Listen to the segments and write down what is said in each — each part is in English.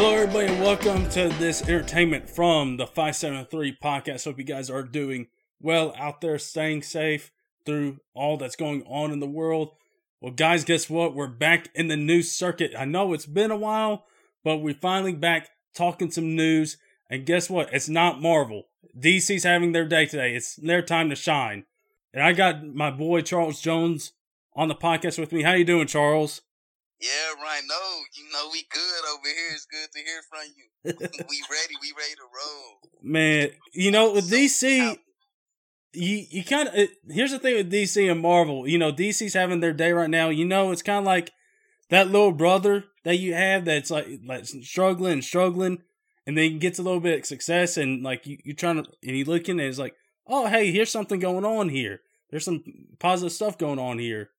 Hello, everybody, and welcome to this entertainment from the 573 podcast. Hope you guys are doing well out there, staying safe through all that's going on in the world. Well, guys, guess what? We're back in the news circuit. I know it's been a while, but we're finally back talking some news. And guess what? It's not Marvel. DC's having their day today. It's their time to shine. And I got my boy Charles Jones on the podcast with me. How you doing, Charles? Yeah, right. No, you know we good over here. It's good to hear from you. we ready. We ready to roll. Man, you know with So DC, you you kind of here's the thing with DC and Marvel. You know, DC's having their day right now. You know, it's kind of like that little brother that you have that's like like struggling and struggling, and then he gets a little bit of success, and like you you trying to and you looking and it's like, oh hey, here's something going on here. There's some positive stuff going on here,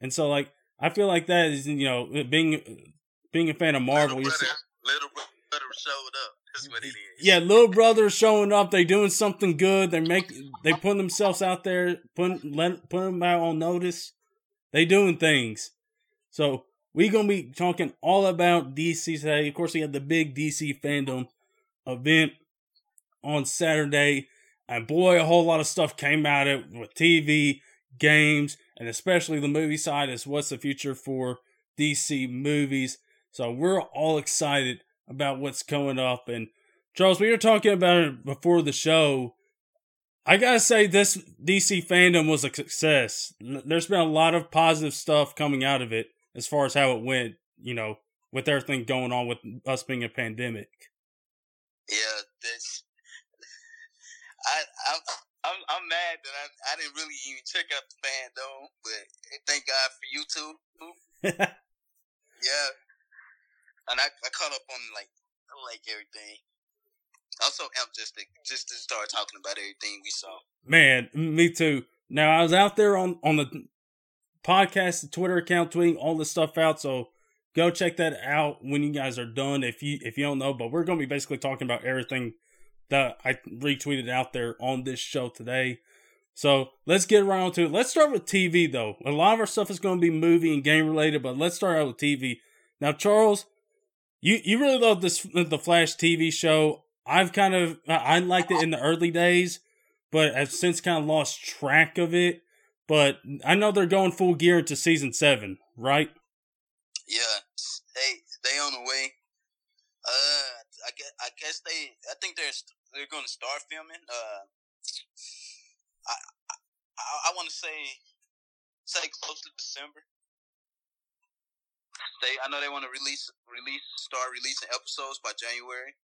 and so like I feel like that is you know uh, being uh, being a fan of Marvel. little You're, brother, little brother showed up. That's what it is. yeah, little brothers showing up. They doing something good. They make they putting themselves out there, putting let putting them out on notice. They doing things. So we gonna be talking all about DC today. Of course, we had the big DC FanDome event on Saturday, and boy, a whole lot of stuff came out of it with TV, games, and especially the movie side. Is what's the future for DC movies? So we're all excited about what's coming up. And Charles, we were talking about it before the show. I gotta say, this DC FanDome was a success. There's been a lot of positive stuff coming out of it as far as how it went, you know, with everything going on with us being a pandemic. Yeah, that's. I I'm I'm, I'm mad that I I didn't really even check out the FanDome, but thank God for you two. Yeah, and I I caught up on like I like everything. Also, am just to just to start talking about everything we saw. Man, me too. Now I was out there on on the podcast, the Twitter account, tweeting all this stuff out. So go check that out when you guys are done. If you if you don't know, but we're gonna be basically talking about everything that I retweeted out there on this show today. So let's get around to it. Let's start with TV though. A lot of our stuff is going to be movie and game related, but let's start out with TV. Now, Charles, you you really love this the Flash TV show. I've kind of I liked it in the early days, but I've since kind of lost track of it. But I know they're going full gear into season seven, right? Yeah, they they on the way. Uh, I guess I guess they. I think they're they're going to start filming. Uh, I I, I want to say say close to December. They I know they want to release release start releasing episodes by January.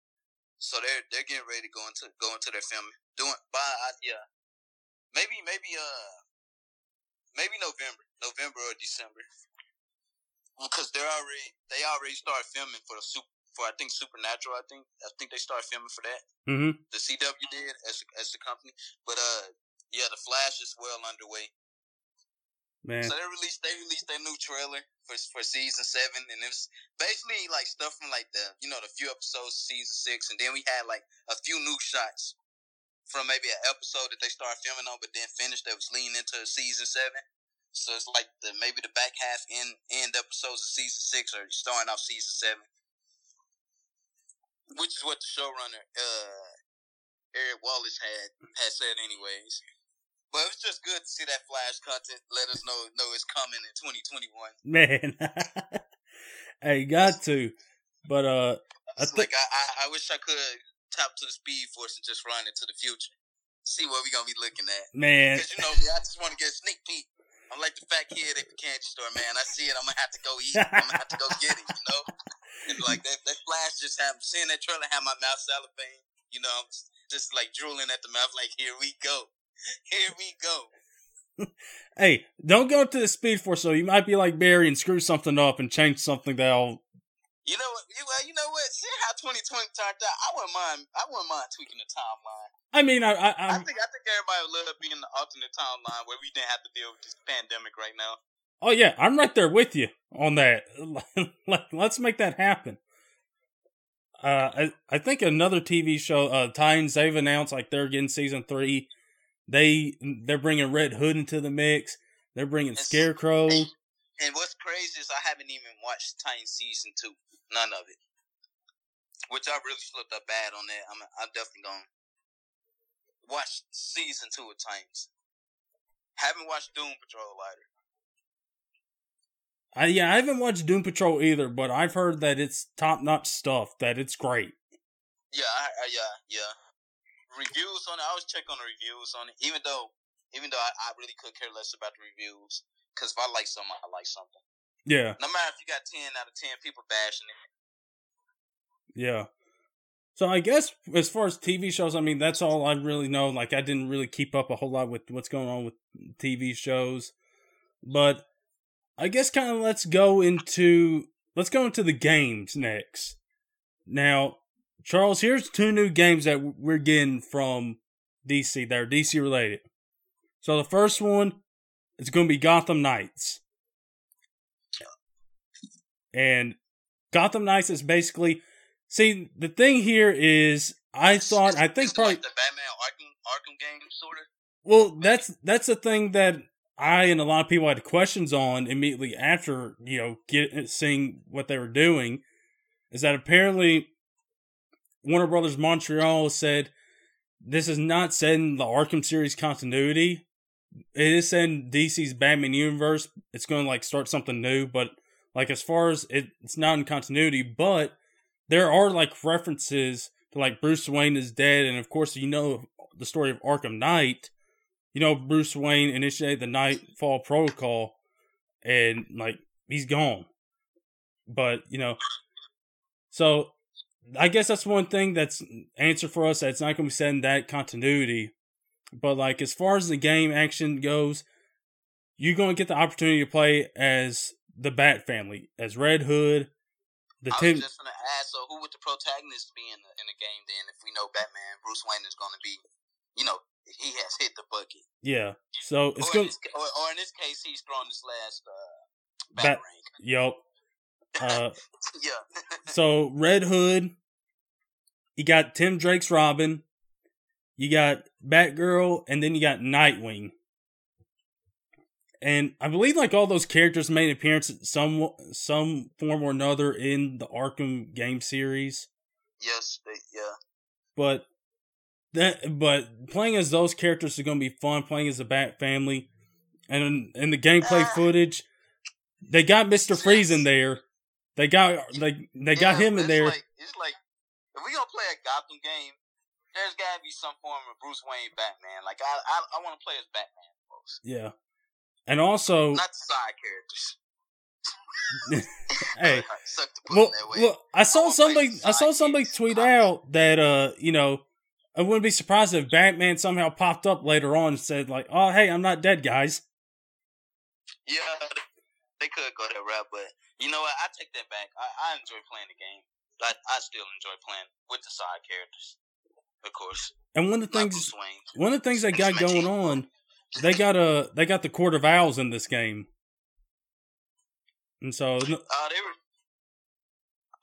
So they're they're getting ready to go into go into their filming. Doing by I, yeah, maybe maybe uh maybe November November or December because they're already they already started filming for the super for I think Supernatural. I think I think they started filming for that. Mm-hmm. The CW did as as the company, but uh yeah, the Flash is well underway. Man, So they released they released their new trailer for for season seven, and it was basically like stuff from like the you know the few episodes of season six, and then we had like a few new shots from maybe an episode that they started filming on, but then finished that was leading into season seven. So it's like the maybe the back half end end episodes of season six or starting off season seven, which is what the showrunner uh Eric Wallace had had said anyways. But it was just good to see that Flash content. Let us know know it's coming in 2021. man, hey, got to. But uh, I It's like I, I, I wish I could tap to the Speed Force and just run into the future. See what we gonna be looking at. man, Because you know me, I just want to get a sneak peek. I'm like the fat kid at the candy store, man. I see it, I'm gonna have to go eat. I'm gonna have to go get it, you know. And like that, that flash just have seeing that trailer have my mouth salivating. You know, I'm just like drooling at the mouth. Like here we go, here we go. hey, don't go to the Speed Force. So you might be like Barry and screw something up and change something that'll. You know what? You, well, you know what? See how 2020 turned out. I wouldn't mind. I wouldn't mind tweaking the timeline. I mean, I, I, I think I think everybody would love being in the alternate timeline where we didn't have to deal with this pandemic right now. Oh yeah, I'm right there with you on that. Let- Let's make that happen. Uh, I, I think another TV show, uh, Titans, they've announced like they're getting season three. They they're bringing Red Hood into the mix. They're bringing Scarecrow. And what's crazy is I haven't even watched Titan season two. None of it. which I really slipped up bad on that. I'm I'm definitely gonna watch season two of Titans. Haven't watched Doom Patrol either. I, yeah, I haven't watched Doom Patrol either, but I've heard that it's top notch stuff. That it's great. Yeah, I, I, yeah, yeah. Reviews on it. I always check on the reviews on it, even though, even though I, I really could care less about the reviews. Because if I like something, I like something. Yeah. No matter if you got ten out of ten people bashing it. Yeah. So I guess as far as TV shows, I mean that's all I really know. Like I didn't really keep up a whole lot with what's going on with TV shows, but I guess kind of let's go into let's go into the games next. Now, Charles, here's two new games that we're getting from DC They're DC related. So the first one is going to be Gotham Knights. And Gotham Knights is basically see the thing here is I thought I think probably like the Batman Arkham Arkham game sort of. well that's that's the thing that I and a lot of people had questions on immediately after you know seeing what they were doing is that apparently Warner Brothers Montreal said this is not set in the Arkham series continuity. It is in DC's Batman universe. It's going to like start something new, but like as far as it, it's not in continuity, but there are like references to like Bruce Wayne is dead, and of course you know the story of Arkham Knight. You know Bruce Wayne initiated the Knightfall Protocol, and like he's gone. But you know, so I guess that's one thing that's answer for us. That it's not going to be set in that continuity. But like as far as the game action goes, you're going to get the opportunity to play as the Bat Family, as Red Hood, the I Tim. was just gonna ask. So, who would the protagonist be in the in the game then? If we know Batman, Bruce Wayne is gonna be, you know, he has hit the bucket. Yeah, so it's or, going. in this, or, or in this case, he's thrown his last uh, Batarang. Yup. Uh, yeah. so Red Hood, you got Tim Drake's Robin, you got Batgirl, and then you got Nightwing. And I believe like all those characters made an appearance in some some form or another in the Arkham game series. yes. They, yeah. But that but playing as those characters is going to be fun. Playing as the Bat Family, and in the gameplay Ah. footage, they got Mister Freeze in there. They got they they got Yeah, him in there. Like, it's like if we gonna play a Gotham game, there's gotta be some form of Bruce Wayne Batman. Like I, I, I want to play as Batman. Folks. Yeah. And also, Not the side characters. hey, well, it that way. well, I saw somebody, I saw somebody tweet out that, uh, you know, I wouldn't be surprised if Batman somehow popped up later on and said, like, "Oh, hey, I'm not dead, guys." Yeah, they could go that route, but you know what? I take that back. I, I enjoy playing the game. I, I still enjoy playing with the side characters, of course. And one of the things, one of the things they got going on, they got a, they got the Court of Owls in this game, and so Uh, they were.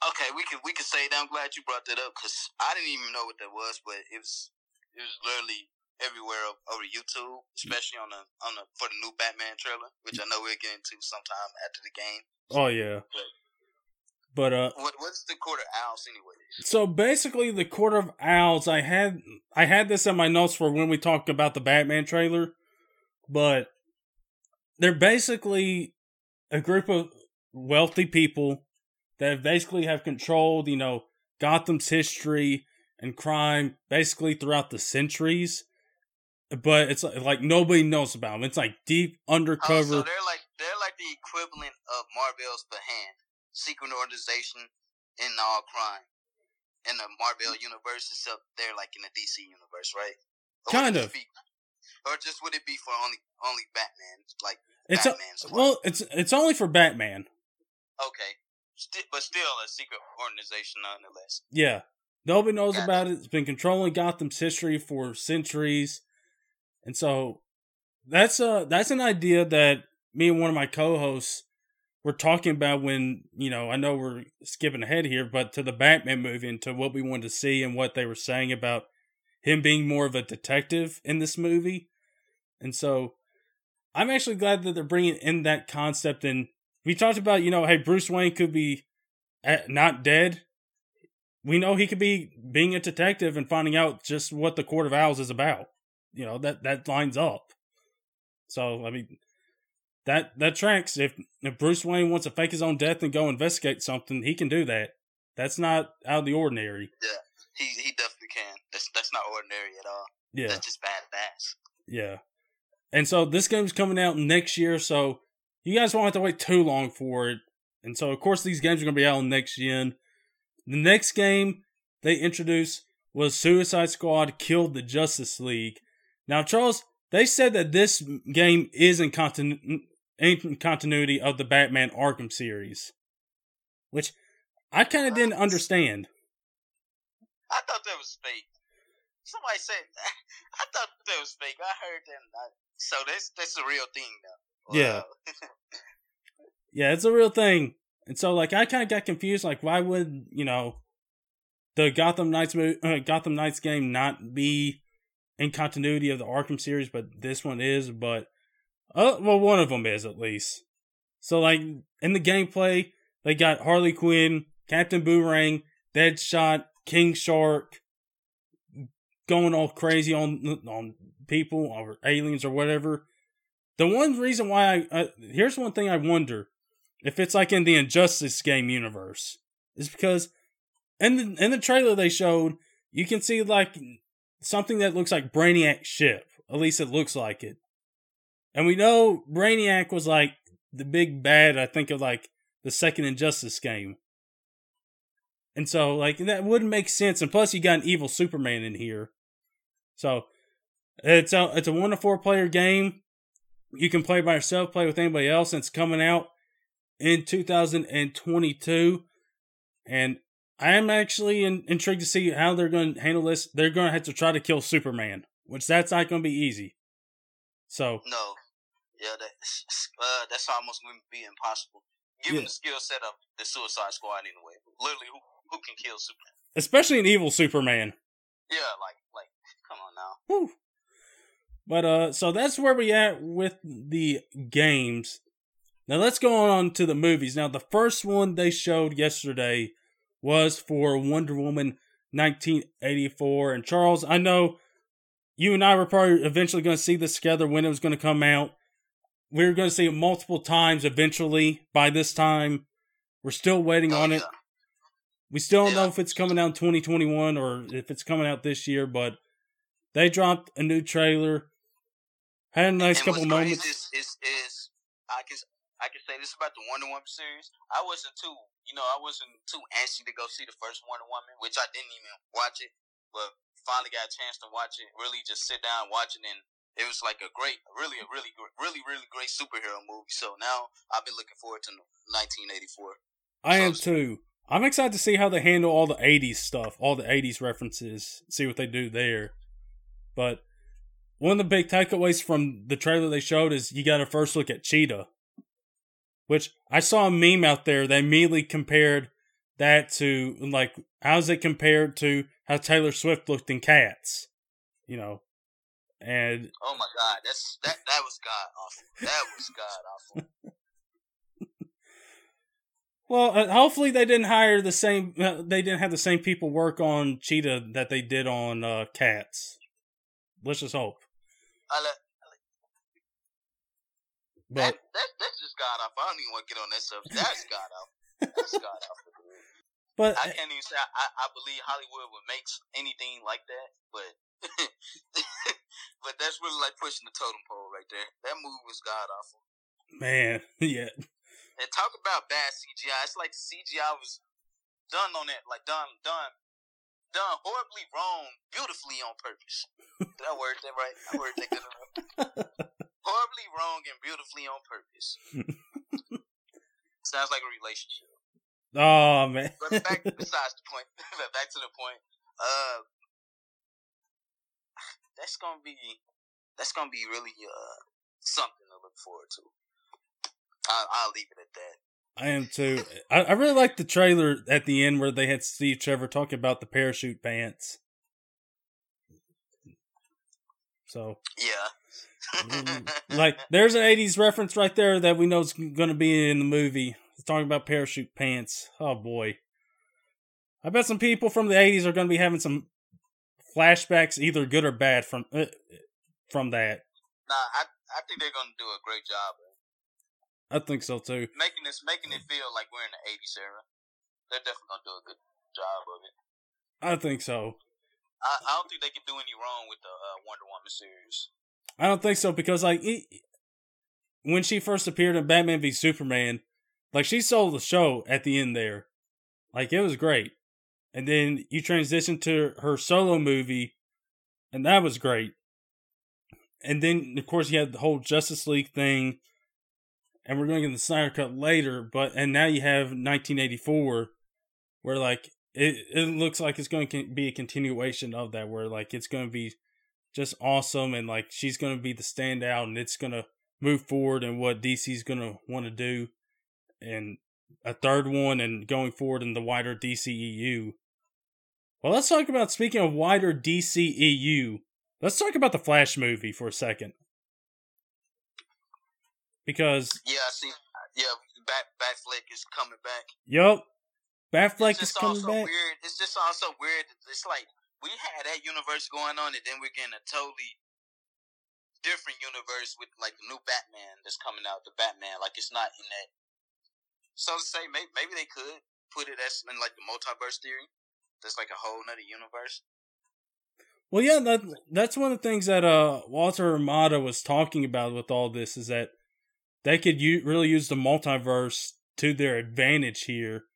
Okay, we can we can say that. I'm glad you brought that up because I didn't even know what that was, but it was it was literally everywhere over YouTube, especially on the on the for the new Batman trailer, which I know we'll get into sometime after the game. oh yeah, but uh, What what's the Court of Owls anyways? So basically, the Court of Owls. I had I had this in my notes for when we talked about the Batman trailer, but they're basically a group of wealthy people that basically have controlled, you know, Gotham's history and crime basically throughout the centuries. But it's like, like nobody knows about them. It's like deep Oh, undercover. so they're like they're like the equivalent of Marvel's The Hand, secret organization in all crime. In the Marvel universe, except they're like in the DC universe, right? Or Kind of. Be, or just would it be for only only Batman? Like It's a, well, it's it's only for Batman. okay, Sti- but still a secret organization nonetheless. Yeah. Nobody knows Gotcha. about it. It's been controlling Gotham's history for centuries. And so that's a that's an idea that me and one of my co-hosts were talking about when, you know, I know we're skipping ahead here, but to the Batman movie and to what we wanted to see and what they were saying about him being more of a detective in this movie. And so I'm actually glad that they're bringing in that concept and we talked about, you know, hey, Bruce Wayne could be uh, not dead, we know he could be being a detective and finding out just what the Court of Owls is about. You know that that lines up. So I mean, that that tracks. If if Bruce Wayne wants to fake his own death and go investigate something, he can do that. That's not out of the ordinary. Yeah, he he definitely can. That's that's not ordinary at all. Yeah, that's just bad badass. Yeah, and so this game's coming out next year, so you guys won't have to wait too long for it. And so, of course, these games are going to be out on next gen. The next game they introduced was Suicide Squad Kill the Justice League. Now, Charles, they said that this game is in, continu- in continuity of the Batman Arkham series, which I kind of didn't understand. I thought that was fake. Somebody said I thought that was fake. I heard that. So this this is a real thing Yeah. yeah, it's a real thing. And so, like, I kind of got confused. Like, why would you know the Gotham Knights uh, Gotham Knights game not be in continuity of the Arkham series, but this one is? But uh, well, one of them is at least. So, like, in the gameplay, they got Harley Quinn, Captain Boomerang, Deadshot, King Shark, going all crazy on on people or aliens or whatever. The one reason why I here's one thing I wonder if it's like in the Injustice game universe is because in the in the trailer they showed you can see like something that looks like Brainiac's ship. At least it looks like it. And we know Brainiac was like the big bad, I think of like the second Injustice game. And so like that wouldn't make sense. And plus you got an evil Superman in here. So it's a it's a one to four player game. You can play by yourself, play with anybody else. And it's coming out in 2022, and I am actually in, intrigued to see how they're going to handle this. They're going to have to try to kill Superman, which that's not going to be easy. So no, yeah, that's uh, that's almost going to be impossible. Given yeah. the skill set of the Suicide Squad, anyway, literally, who who can kill Superman? Especially an evil Superman. Yeah, like like, come on now. Whew. But uh, so that's where we at with the games. Now let's go on to the movies. Now the first one they showed yesterday was for Wonder Woman 1984. And Charles, I know you and I were probably eventually going to see this together when it was going to come out. We are going to see it multiple times eventually. By this time, we're still waiting oh, on yeah. it. We still don't yeah. know if it's coming out in 2021 or if it's coming out this year, but they dropped a new trailer. Had a nice and couple moments. Is, is, is, I guess I can say this about the Wonder Woman series. I wasn't too, you know, I wasn't too antsy to go see the first Wonder Woman, which I didn't even watch it, but finally got a chance to watch it. Really, just sit down watching, and it was like a great, really, a really, really, really great superhero movie. So now I've been looking forward to 1984. I am too. I'm excited to see how they handle all the 80s stuff, all the 80s references, see what they do there. But one of the big takeaways from the trailer they showed is you got to first look at Cheetah which I saw a meme out there that immediately compared that to like how's it compared to how Taylor Swift looked in Cats, you know, and oh my god, that's that that was god awful. That was god awful. well, uh, hopefully they didn't hire the same. Uh, they didn't have the same people work on Cheetah that they did on uh, Cats. Let's just hope. I let, but that, that, that's just god off. I don't even want to get on that stuff. That's god off. That's god off. But I can't even say I, I believe Hollywood would make anything like that, but but that's really like pushing the totem pole right there. That move was god awful. Man, yeah. And talk about bad CGI. It's like the CGI was done on that, like done, done, done horribly wrong, beautifully on purpose. Did I word that right? I word that good enough. horribly wrong and beautifully on purpose. Sounds like a relationship. Oh man. but back besides the point. back to the point. Uh that's gonna be that's gonna be really uh something to look forward to. I'll, I'll leave it at that. I am too. I, I really like the trailer at the end where they had Steve Trevor talking about the parachute pants. So yeah, like there's an 80s reference right there that we know is going to be in the movie. It's talking about parachute pants. Oh boy. I bet some people from the '80s are going to be having some flashbacks, either good or bad, from uh, from that. Nah, I I think they're gonna do a great job. I think so too. Making this, making it feel like we're in the '80s era. They're definitely gonna do a good job of it. I think so. I, I don't think they can do any wrong with the uh, Wonder Woman series. I don't think so because like it, when she first appeared in Batman v Superman, like she sold the show at the end there, like it was great, and then you transition to her solo movie, and that was great, and then of course you had the whole Justice League thing, and we're going to get the Snyder Cut later, but and now you have 1984, where like it it looks like it's going to be a continuation of that, where like it's going to be just awesome, and like she's going to be the standout, and it's going to move forward and what DC's going to want to do, and a third one, and going forward in the wider DCEU. Well, let's talk about speaking of wider DCEU. Let's talk about the Flash movie for a second. Because yeah, I see. Yeah, Bat Batfleck is coming back. Yup, Batfleck is coming back. Weird. It's just also weird. It's like we had that universe going on, and then we're getting a totally different universe with like the new Batman that's coming out. The Batman, like it's not in that. So to say, maybe maybe they could put it as in like the multiverse theory. That's like a whole nother universe. Well, yeah, that that's one of the things that uh Walter Hamada was talking about with all this is that they could u- really use the multiverse to their advantage here,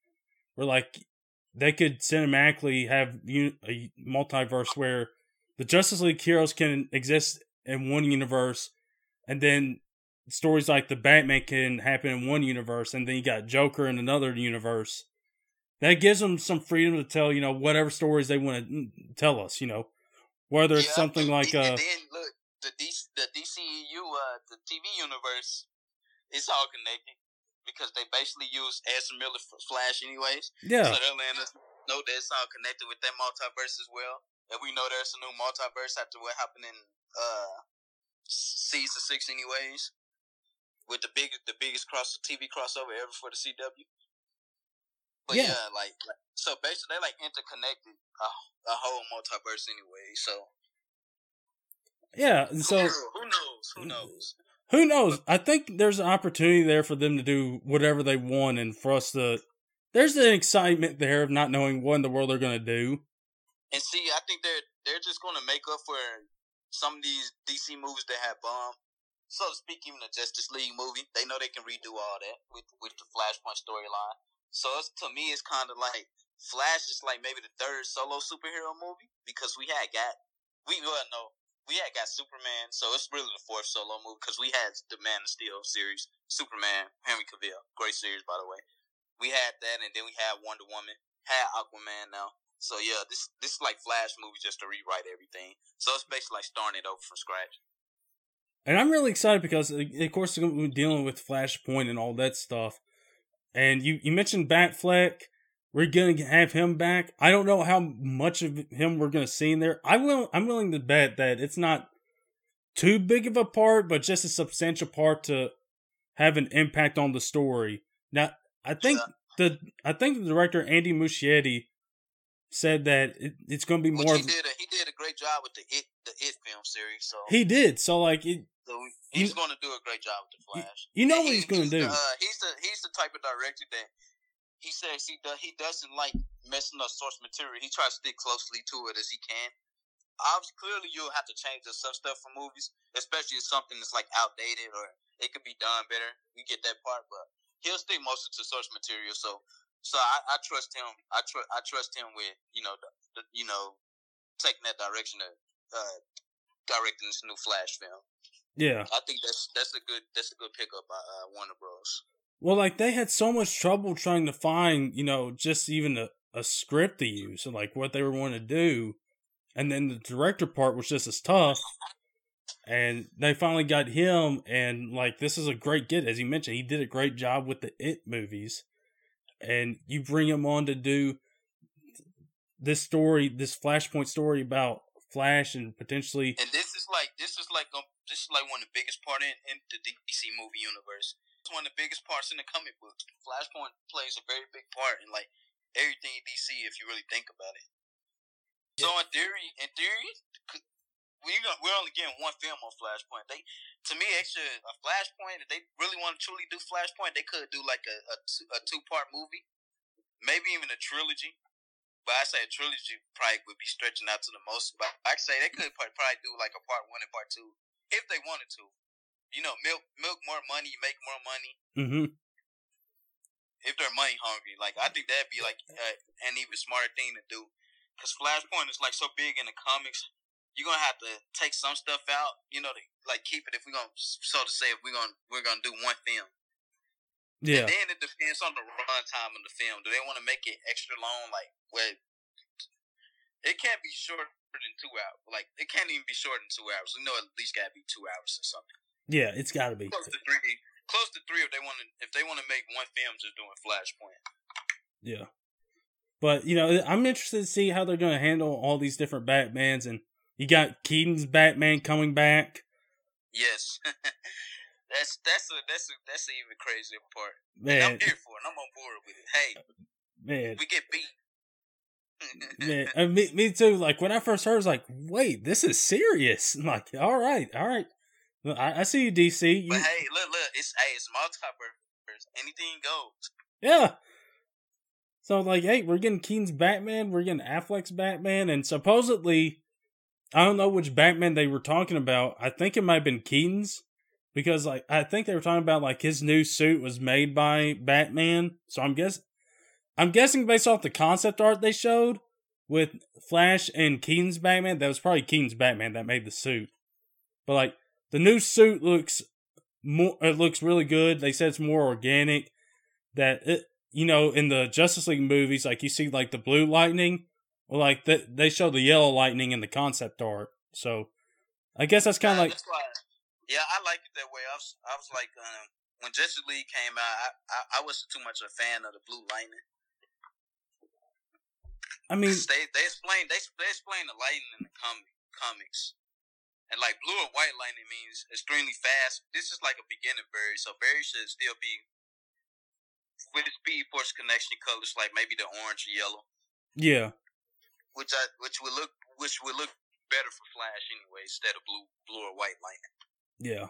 where like they could cinematically have a multiverse where the Justice League heroes can exist in one universe, and then stories like the Batman can happen in one universe, and then you got Joker in another universe. That gives them some freedom to tell, you know, whatever stories they want to tell us, you know, whether it's yeah, something like uh. then look, the DC, the DCEU, uh, the TV universe it's all connected because they basically use Ezra Miller for Flash, anyways. Yeah. So they're letting us know that it's all connected with that multiverse as well. And we know there's a new multiverse after what happened in uh season six, anyways. With the biggest, the biggest cross TV crossover ever for the CW. But yeah, yeah like, like, so basically they like interconnected a, a whole multiverse anyway. So yeah, so who knows? Who knows? who knows? I think there's an opportunity there for them to do whatever they want, and for us to. There's an excitement there of not knowing what in the world they're going to do. And see, I think they're they're just going to make up for some of these DC movies that have bombed. So to speak, even the Justice League movie, they know they can redo all that with with the Flashpoint storyline. So it's, to me, it's kind of like Flash is like maybe the third solo superhero movie because we had got we well no we had got Superman, so it's really the fourth solo movie because we had the Man of Steel series, Superman, Henry Cavill, great series by the way. We had that, and then we had Wonder Woman, had Aquaman now. So yeah, this this is like Flash movie just to rewrite everything. So it's basically like starting it over from scratch. And I'm really excited because, uh, of course, we're dealing with Flashpoint and all that stuff. And you, you mentioned Batfleck. We're gonna have him back. I don't know how much of him we're gonna see in there. I will. I'm willing to bet that it's not too big of a part, but just a substantial part to have an impact on the story. Now, I think the I think the director Andy Muschietti said that it, it's going to be more. he did. A, he did a great job with the it the it film series. So he did. So like it. So he's going to do a great job with the Flash. You know and what he, he's going to do. Uh, he's the he's the type of director that he says he does, he doesn't like messing up source material. He tries to stick closely to it as he can. Obviously, clearly, you'll have to change the some stuff for movies, especially if something that's like outdated or it could be done better. You get that part, but he'll stick mostly to source material. So, so I, I trust him. I trust I trust him with you know the, the, you know taking that direction of uh, directing this new Flash film. Yeah, I think that's that's a good that's a good pickup by uh, Warner Bros. Well, like they had so much trouble trying to find, you know, just even a, a script to use and like what they were wanting to do. And then the director part was just as tough. And they finally got him, and like this is a great get, as you mentioned, he did a great job with the It movies. And you bring him on to do this story, this Flashpoint story about Flash and potentially. And this is like this is like um, this is like one of the biggest part in, in the DC movie universe one of the biggest parts in the comic books. Flashpoint plays a very big part in like everything DC if you really think about it. So in theory, in theory, we we're only getting one film on Flashpoint. They, to me, extra a Flashpoint. If they really want to truly do Flashpoint, they could do like a a, a two part movie, maybe even a trilogy. But I say a trilogy probably would be stretching out to the most. But I say they could probably do like a part one and part two if they wanted to. You know, milk milk more money, make more money. Mm-hmm. If they're money hungry, like I think that'd be like uh, an even smarter thing to do. Cause Flashpoint is like so big in the comics you're gonna have to take some stuff out, you know, to like keep it if we're gonna so to say if we're gonna we're gonna do one film. Yeah. And then it depends on the runtime of the film. Do they want to make it extra long? Like, where it can't be shorter than two hours. Like, it can't even be shorter than two hours. We know at least got to be two hours or something. Yeah, it's got to be close to three. Close to three if they want to. If they want to make one film just doing Flashpoint. Yeah. But you know, I'm interested to see how they're going to handle all these different Batmans and you got Keaton's Batman coming back. Yes. that's that's a that's a that's an even crazier part. Man, and I'm here for it. I'm on board with it. Hey, man, we get beat. man, and uh, me, me too. Like when I first heard, I was like, "Wait, this is serious." I'm like, "All right, all right." I, I see you, DC. You... But hey, look, look, it's hey, it's multiverse. Anything goes. Yeah. So like, hey, we're getting Keaton's Batman, we're getting Affleck's Batman, and supposedly I don't know which Batman they were talking about. I think it might have been Keaton's because like I think they were talking about like his new suit was made by Batman. So I'm guess I'm guessing based off the concept art they showed with Flash and Keaton's Batman, that was probably Keaton's Batman that made the suit. But like the new suit looks more it looks really good. They said it's more organic that it you know in the Justice League movies like you see like the blue lightning well, like the, they show the yellow lightning in the concept art, so I guess that's kind of like. yeah, I like it that way. I was, I was like, um, when Justice League came out, I, I, I wasn't too much a fan of the blue lightning. I mean, they they explain they they explain the lightning in the com- comics, and like blue or white lightning means extremely fast. This is like a beginning Barry, so Barry should still be with the Speed Force connection colors, like maybe the orange or yellow. Yeah, which I which would look which would look better for Flash anyway, instead of blue blue or white lightning. Yeah.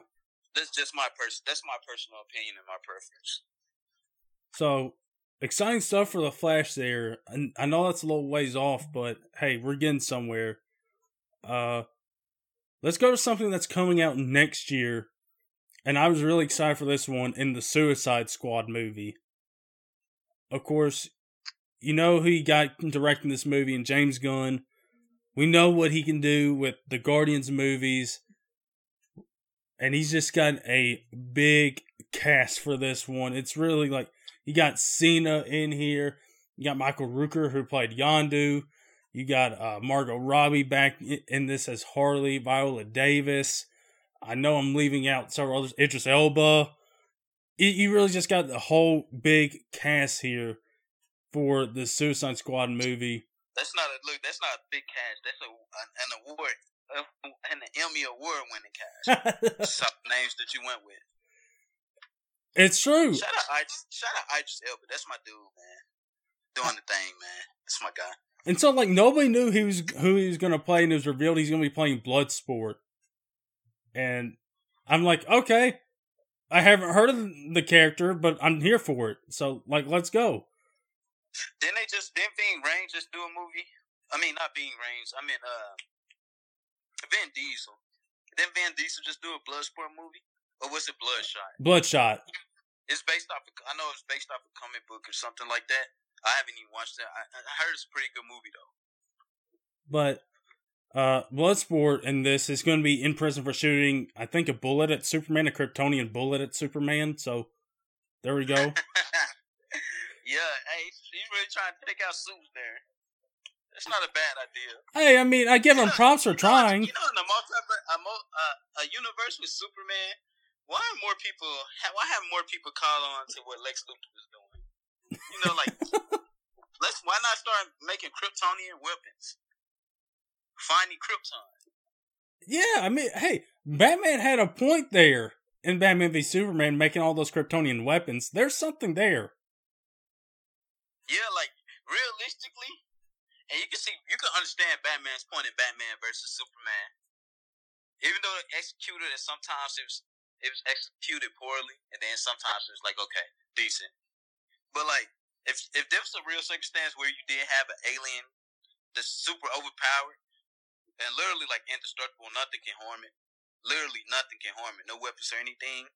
That's just my person. That's my personal opinion and my preference. So exciting stuff for the Flash there. I know that's a little ways off, but hey, we're getting somewhere. Uh, let's go to something that's coming out next year, and I was really excited for this one in the Suicide Squad movie. Of course, you know who he got directing this movie and James Gunn. We know what he can do with the Guardians movies. And he's just got a big cast for this one. It's really like you got Cena in here. You got Michael Rooker who played Yondu. You got uh, Margot Robbie back in this as Harley, Viola Davis. I know I'm leaving out several others. Idris Elba. You really just got the whole big cast here for the Suicide Squad movie. That's not a look. That's not a big cast. That's a an award, an Emmy award winning cast. Some names that you went with. It's true. Shout out, shout out Idris Elba. That's my dude, man. Doing the thing, man. That's my guy. And so, like, nobody knew he was who he was going to play, and it was revealed he's going to be playing Bloodsport. And I'm like, okay, I haven't heard of the character, but I'm here for it. So, like, let's go. Didn't they just didn't Ving Rhames just do a movie? I mean, not Ving Rhames. I mean, uh, Vin Diesel. Didn't Vin Diesel just do a Bloodsport movie, or was it Bloodshot? Bloodshot. It's based off. Of, I know it's based off a comic book or something like that. I haven't even watched that. I, I heard it's a pretty good movie though. But uh, Bloodsport in this is going to be in prison for shooting, I think, a bullet at Superman, a Kryptonian bullet at Superman. So there we go. Yeah, hey, he's really trying to take out suits there. It's not a bad idea. Hey, I mean, I give him props for trying. You know, in a multi a, uh, a universe with Superman, why more people? Why have more people call on to what Lex Luthor is doing? You know, like let's why not start making Kryptonian weapons, finding Krypton. Yeah, I mean, hey, Batman had a point there in Batman v Superman, making all those Kryptonian weapons. There's something there. Yeah, like realistically, and you can see, you can understand Batman's point in Batman versus Superman. Even though it executed, and sometimes it was it was executed poorly, and then sometimes it was like okay, decent. But like, if if there was a real circumstance where you did have an alien that's super overpowered and literally like indestructible, nothing can harm it. Literally nothing can harm it. No weapons or anything.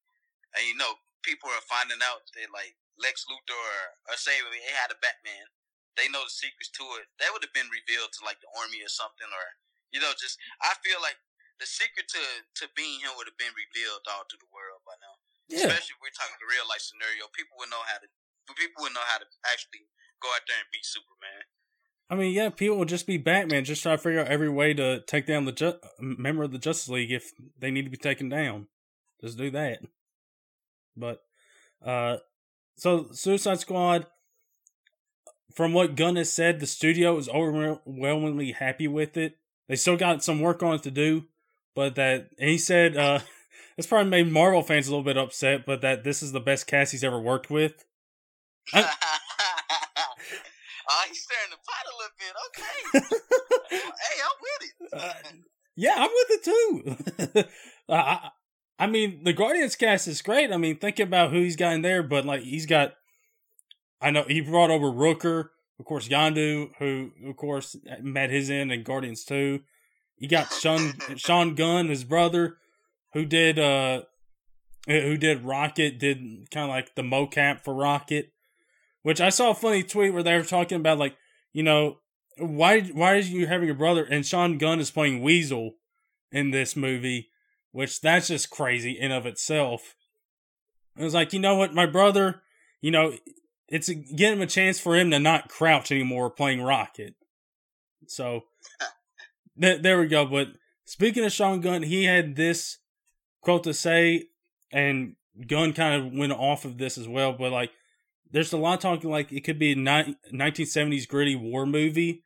And you know, people are finding out that like Lex Luthor or, or say they had a Batman they know the secrets to it. That would have been revealed to like the army or something, or you know, just I feel like the secret to to being him would have been revealed all to the world by now. Yeah. Especially if we're talking a real life scenario, people would know how to. People would know how to actually go out there and beat Superman. I mean, yeah, people would just be Batman, just try to figure out every way to take down the ju- member of the Justice League if they need to be taken down. Just do that. But, uh, so Suicide Squad, from what Gunn has said, the studio is overwhelmingly happy with it. They still got some work on it to do, but that and he said uh, it's probably made Marvel fans a little bit upset, but that this is the best cast he's ever worked with. Uh, he's stirring the pot a little bit. Okay, hey, I'm with it. uh, yeah, I'm with it too. uh, I, I mean, the Guardians cast is great. I mean, think about who he's got in there, but like he's got I know he brought over Rooker, of course, Yondu, who of course met his end in Guardians 2. You got Sean Sean Gunn, his brother, who did uh who did Rocket, did kind of like the mocap for Rocket. Which I saw a funny tweet where they were talking about like, you know, why why is you having a brother and Sean Gunn is playing Weasel in this movie, which that's just crazy in of itself. It was like, you know what, my brother, you know, it's a, him a chance for him to not crouch anymore playing Rocket. So th- there we go. But speaking of Sean Gunn, he had this quote to say, and Gunn kind of went off of this as well. But like, there's a lot of talking like it could be a ni- 1970s gritty war movie,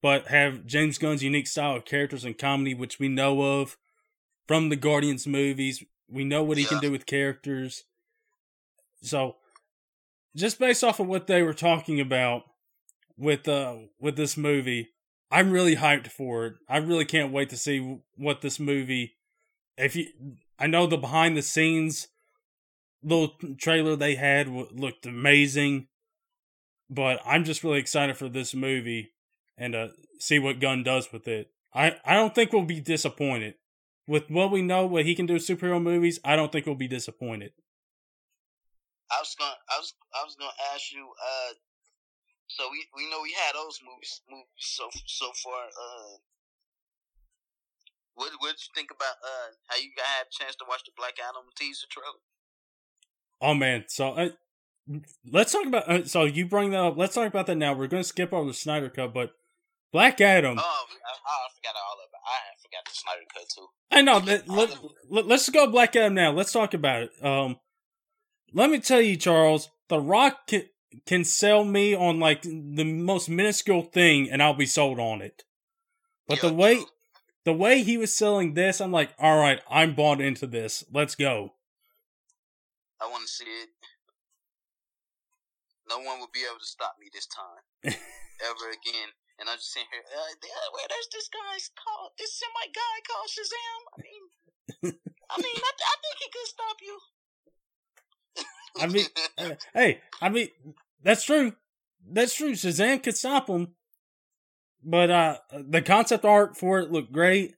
but have James Gunn's unique style of characters and comedy, which we know of from the Guardians movies. We know what he yeah. can do with characters. So just based off of what they were talking about with uh with this movie, I'm really hyped for it. I really can't wait to see what this movie. If you, I know the behind the scenes little trailer they had looked amazing, but I'm just really excited for this movie and uh see what Gunn does with it. I I don't think we'll be disappointed with what we know what he can do superhero movies. I don't think we'll be disappointed. I was gonna, I was, I was gonna ask you. Uh, so we we know we had those movies movies so so far. Uh, what what you think about uh how you had a chance to watch the Black Adam teaser trailer? Oh man, so uh, let's talk about. Uh, so you bring that up. Let's talk about that now. We're gonna skip over the Snyder Cut, but Black Adam. Oh, I, I forgot all about. I forgot the Snyder Cut too. I know. Let, let, let, us go Black Adam now. Let's talk about it. Um, let me tell you, Charles, The Rock can, can sell me on like the most minuscule thing, and I'll be sold on it. But yeah, the way the way he was selling this, I'm like, all right, I'm bought into this. Let's go. I want to see it. No one will be able to stop me this time, ever again. And I'm just sitting here. Uh, where there's this guy called this semi guy called Shazam. I mean, I mean, I, I think he could stop you. I mean, uh, hey, I mean, that's true. That's true. Shazam could stop him, but uh, the concept art for it looked great.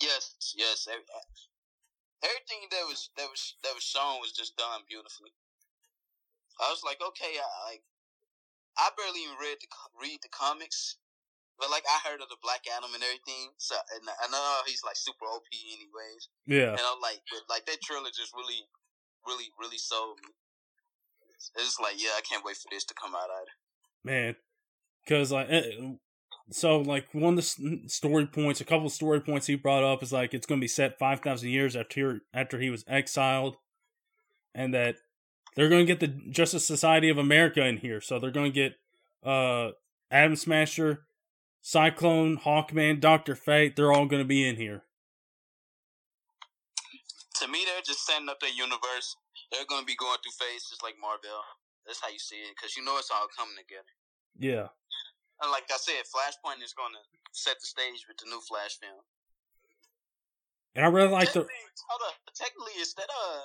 Yes, yes. Everything that was that was that was shown was just done beautifully. I was like, okay, I like. I barely even read the read the comics, but like I heard of the Black Adam and everything. So and I know he's like super OP anyways. Yeah. And I'm like, but like that trailer just really really, really sold me. It's like, yeah, I can't wait for this to come out either. Man, because like, eh, so like one of the story points, a couple of story points he brought up is like it's going to be set five thousand years after after he was exiled, and that they're going to get the Justice Society of America in here. So they're going to get uh Atom Smasher, Cyclone, Hawkman, Doctor Fate. They're all going to be in here to me, they're just setting up their universe. They're going to be going through phases like Marvel. That's how you see it, because you know it's all coming together. Yeah. And like I said, Flashpoint is going to set the stage with the new Flash film. And I really like the. Technically- Hold up. Technically, is that uh,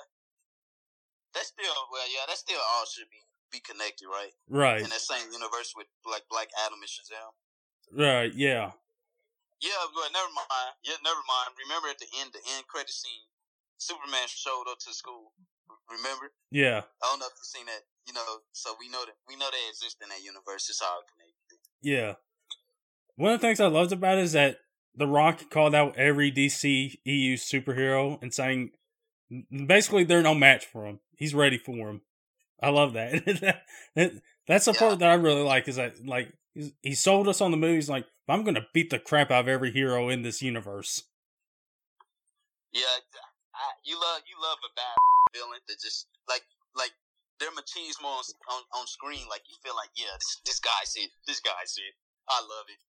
that's still well, yeah, that still all should be be connected, right? Right. In that same universe with like Black Adam and Shazam. Right. Yeah. Yeah, but never mind. Yeah, never mind. Remember at the end, the end credit scene, Superman showed up to school. Remember? Yeah. I don't know if you've seen that. You know, so we know that we know they exist in that universe. It's all connected. Yeah. One of the things I loved about it is that The Rock called out every DC EU superhero and saying basically they're no match for him. He's ready for him. I love that. That- That's the Yeah. part that I really like is that like he sold us on the movies like, I'm gonna beat the crap out of every hero in this universe. Yeah, I, you love you love a bad villain that just like like their machismo on, on on screen. Like you feel like yeah, this this guy's it. This guy's it. I love it.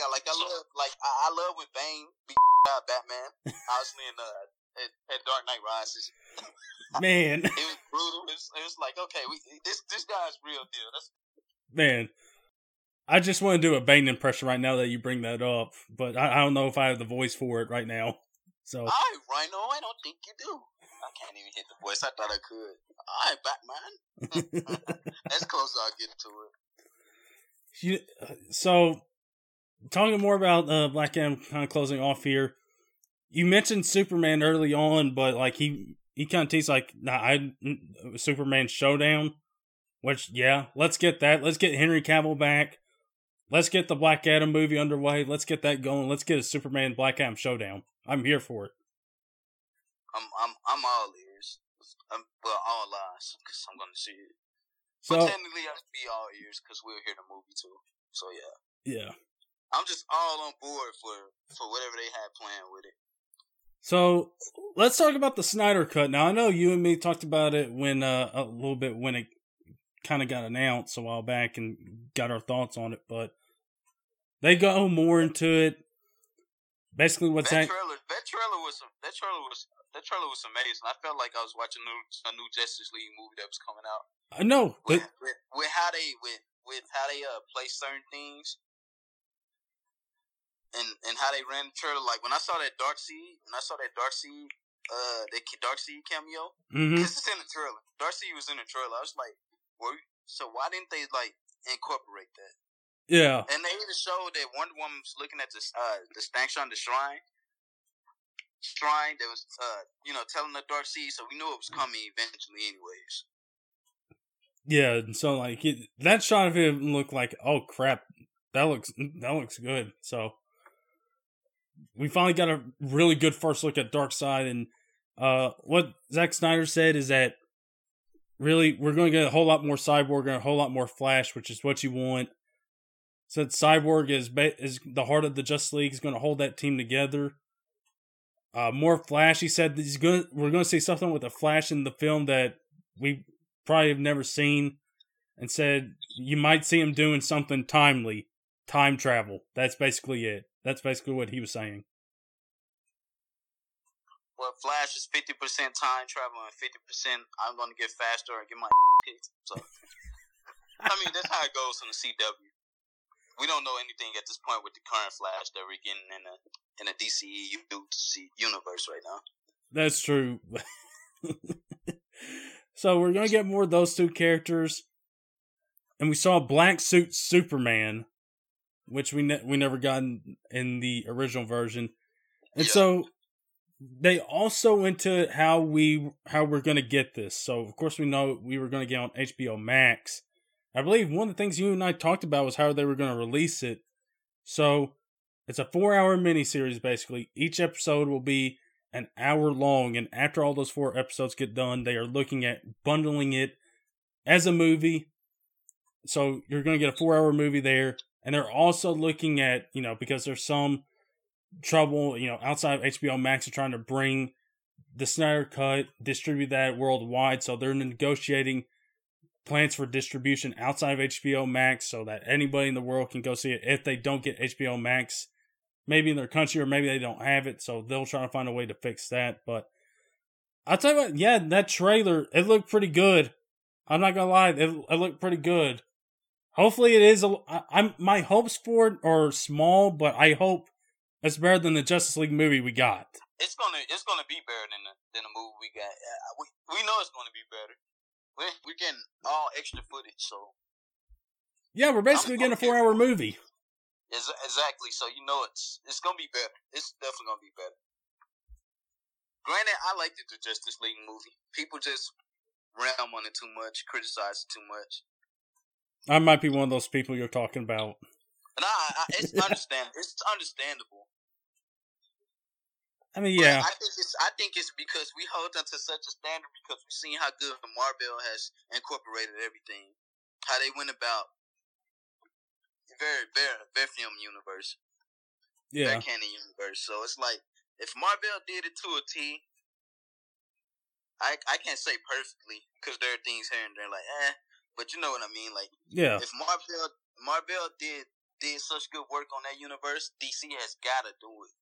Yeah, like I love like I, I love when Bane beat out Batman. Obviously in uh at, at Dark Knight Rises, Man, it was brutal. It was, it was like okay, we this this guy's real deal. That's man. I just want to do a Bane impression right now that you bring that up, but I, I don't know if I have the voice for it right now. So all right, Rhino. I don't think you do. I can't even hit the voice. I thought I could. All right, Batman. That's close. I'll get to it. You, so, talking more about uh, Black Adam, kind of closing off here. You mentioned Superman early on, but like he he kind of teased like, nah, I Superman showdown. Which yeah, let's get that. Let's get Henry Cavill back. Let's get the Black Adam movie underway. Let's get that going. Let's get a Superman Black Adam showdown. I'm here for it. I'm I'm I'm all ears. I'm well all eyes because I'm gonna see it. So but technically, I should be all ears because we'll hear the movie too. So yeah, yeah. I'm just all on board for for whatever they had planned with it. So let's talk about the Snyder cut. Now I know you and me talked about it when uh, a little bit when it kind of got announced a while back and got our thoughts on it, but they go more into it. Basically, what's that that? trailer, that trailer was that trailer was that trailer was amazing. I felt like I was watching a new, a new Justice League movie that was coming out. I know. With, But, with, with how they with with how they uh play certain things. And, and how they ran the trailer, like when I saw that Darkseid, when I saw that Darkseid, uh, that Darkseid cameo, hmm This is in the trailer. Darkseid was in the trailer. I was like, well, so why didn't they like incorporate that? yeah, And they even showed that Wonder Woman's looking at this uh the on the shrine. Shrine that was uh you know telling the dark so we knew it was coming eventually anyways. yeah. And so like that shot of him looked like, oh crap, that looks that looks good. So we finally got a really good first look at Darkseid, and uh, what Zack Snyder said is that really we're going to get a whole lot more Cyborg and a whole lot more Flash, which is what you want. Said Cyborg is ba- is the heart of the Justice League, is going to hold that team together. Uh, more Flash. He said he's going. We're going to see something with a Flash in the film that we probably have never seen, and said you might see him doing something timely, time travel. That's basically it. That's basically what he was saying. Well, Flash is fifty percent time travel and fifty percent I'm gonna get faster and get my kicked. So I mean that's how it goes in the CW. We don't know anything at this point with the current Flash that we're getting in a in a DCEU universe right now. That's true. so we're gonna get more of those two characters, and we saw Black Suit Superman, which we ne- we never got in, in the original version, and Yeah. so they also went to how we how we're gonna get this. So of course we know we were gonna get on HBO Max. I believe one of the things you and I talked about was how they were gonna release it. So it's a four hour miniseries basically. Each episode will be an hour long, and after all those four episodes get done, they are looking at bundling it as a movie. So you're going to get a four hour movie there, and they're also looking at you know because there's some trouble you know outside of HBO Max are trying to bring the Snyder Cut, distribute that worldwide. So they're negotiating plans for distribution outside of HBO Max so that anybody in the world can go see it if they don't get HBO Max maybe in their country or maybe they don't have it so they'll try to find a way to fix that but i'll tell you what yeah that trailer it looked pretty good i'm not gonna lie it, it looked pretty good Hopefully, it is. A, I, I'm my hopes for it are small, but I hope it's better than the Justice League movie we got. It's gonna it's gonna be better than the than the movie we got. Uh, we we know it's gonna be better. We're we're getting all extra footage, so Yeah, we're basically I'm getting a four-hour movie. Ex- exactly. So you know it's it's gonna be better. It's definitely gonna be better. Granted, I liked the Justice League movie. People just ram on it too much, criticize it too much. I might be one of those people you're talking about. And I, I it's understand it's understandable. I mean, But yeah, I think it's I think it's because we hold them to such a standard because we've seen how good Marvel has incorporated everything, how they went about their their their film universe, yeah, their canon universe. So it's like if Marvel did it to a T, I I can't say perfectly because there are things here and there like eh, but you know what I mean. Like yeah. if Marvel Marvel did did such good work on that universe, DC has got to do it.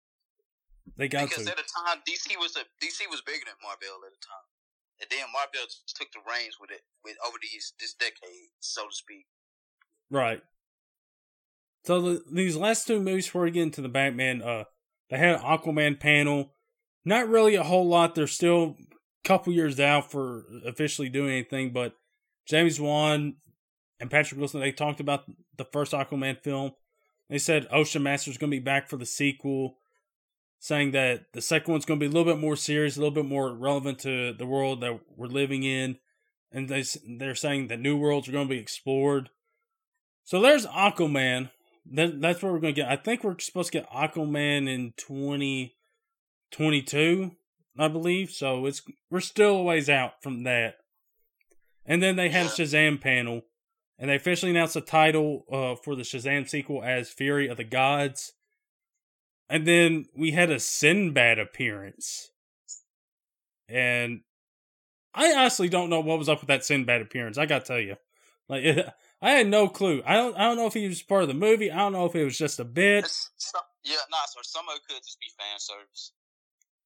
They got to. because to. at the time DC was a DC was bigger than Marvel at the time, and then Marvel took the reins with it with over these this decade, so to speak. Right. So the, these last two movies before we get into the Batman, uh, they had an Aquaman panel. Not really a whole lot. They're still a couple years out for officially doing anything, but James Wan and Patrick Wilson they talked about the first Aquaman film. They said Ocean Master's going to be back for the sequel, saying that the second one's going to be a little bit more serious, a little bit more relevant to the world that we're living in, and they, they're saying that new worlds are going to be explored. So there's Aquaman. That, that's what we're going to get. I think we're supposed to get Aquaman in 2022, I believe. So it's we're still a ways out from that. And then they had a Shazam panel, and they officially announced the title uh, for the Shazam sequel as Fury of the Gods. And then we had a Sinbad appearance. And I honestly don't know what was up with that Sinbad appearance. I gotta tell you, like I had no clue. I don't. I don't know if he was part of the movie. I don't know if it was just a bit. Yeah, nah, so some of it could just be fan service.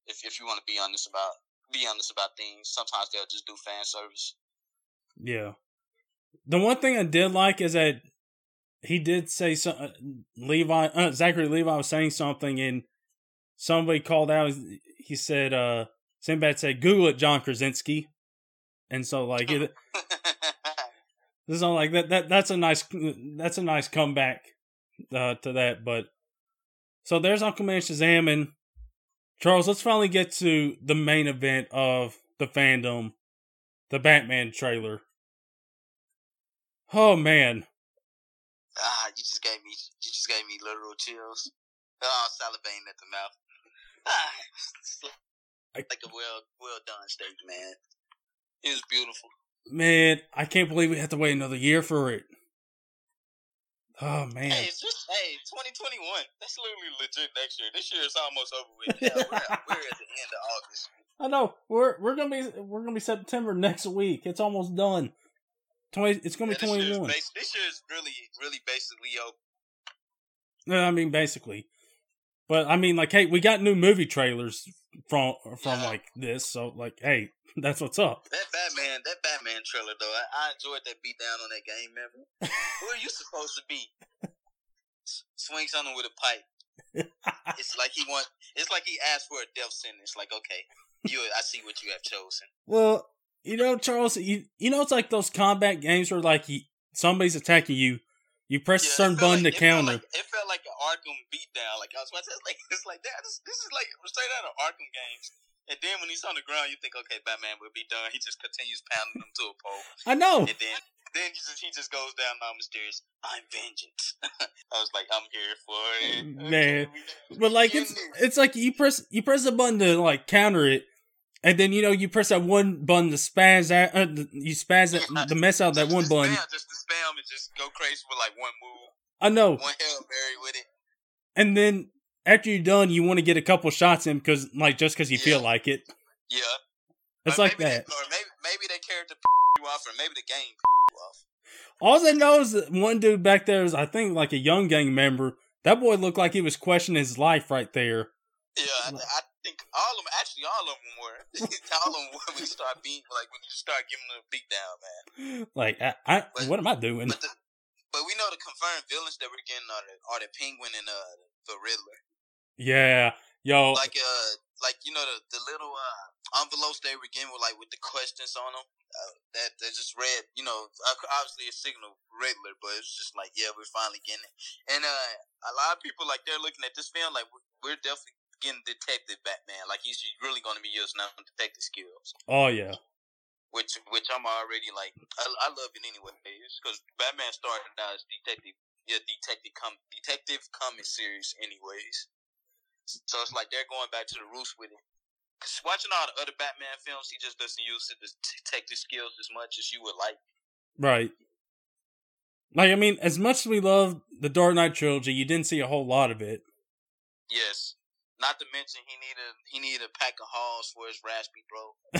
If if you want to be honest about be honest about things, sometimes they'll just do fan service. Yeah. The one thing I did like is that he did say some. Uh, Levi, uh, Zachary Levi was saying something, and somebody called out. He said, uh, Sinbad said, "Google it, John Krasinski," and so like it. This is all like that. That that's a nice. That's a nice comeback uh, to that. But so there's Aquaman Shazam and Charles. Let's finally get to the main event of the FanDome, the Batman trailer. Oh man, ah, you just gave me you just gave me literal chills. Oh, salivating at the mouth. Ah, like a well well done steak, man. It was beautiful. Man, I can't believe we have to wait another year for it. Oh man, Hey, it's just hey, twenty twenty one. That's literally legit next year. This year is almost over with. Yeah, we're, at, we're at the end of August. I know we're we're gonna be we're gonna be September next week. It's almost done. Twenty. It's gonna Yeah, be twenty bas- this year is really really basically over. No, I mean basically. But I mean like hey, we got new movie trailers from from Yeah. like this, so like hey, that's what's up. That Batman, that Batman trailer though, I, I enjoyed that beat down on that game. Remember, who are you supposed to be? S- Swing something with a pipe. It's like he want. It's like he asked for a death sentence. Like, okay, you, I see what you have chosen. Well, you know, Charles, you you know it's like those combat games where like you, somebody's attacking you, you press a Yeah, certain button like, to it felt counter. Like, it felt like an Arkham beatdown. Like I was about to say, it's like it's like that. This, this is like straight out of Arkham games. And then when he's on the ground, you think, okay, Batman will be done. He just continues pounding him to a pole. I know. And then then he just he just goes down all mysterious. I'm vengeance. I was like, I'm here for it. Man. Okay, But like it's it's like you press you press a button to like counter it, and then you know you press that one button to spaz out, uh, you spaz that, the mess out that one button. Spam, just to spam and just go crazy with like one move, I know. one hail mary with it. And then after you're done, you want to get a couple shots in because like just because you feel like it. Yeah, It's Or like that. They, or maybe maybe they character you off, or maybe the game you off. All I know is that one dude back there is I think like a young gang member. That boy looked like he was questioning his life right there. Yeah, I, I think all of them. Actually, all of them were. all of them were when you start being like when you start giving them a beat down, man. Like I, I But- what am I doing? But the but we know the confirmed villains that we're getting are the, are the Penguin and uh the Riddler. Yeah, yo, Like uh, like you know the the little uh envelopes they were getting with like with the questions on them. Uh, that they just read, you know, uh, obviously a signal Riddler, but it's just like yeah, we're finally getting it. And uh, a lot of people like they're looking at this film like we're, we're definitely getting Detective Batman. Like he's really going to be using now detective skills. oh yeah, which which I'm already like I, I love it anyway because Batman started out as detective yeah detective com detective comic series anyways so it's like they're going back to the roots with it because watching all the other Batman films he just doesn't use his detective skills as much as you would like right. Like I mean, as much as we love the Dark Knight trilogy, you didn't see a whole lot of it. yes not to mention he needed he needed a pack of halls for his raspy throat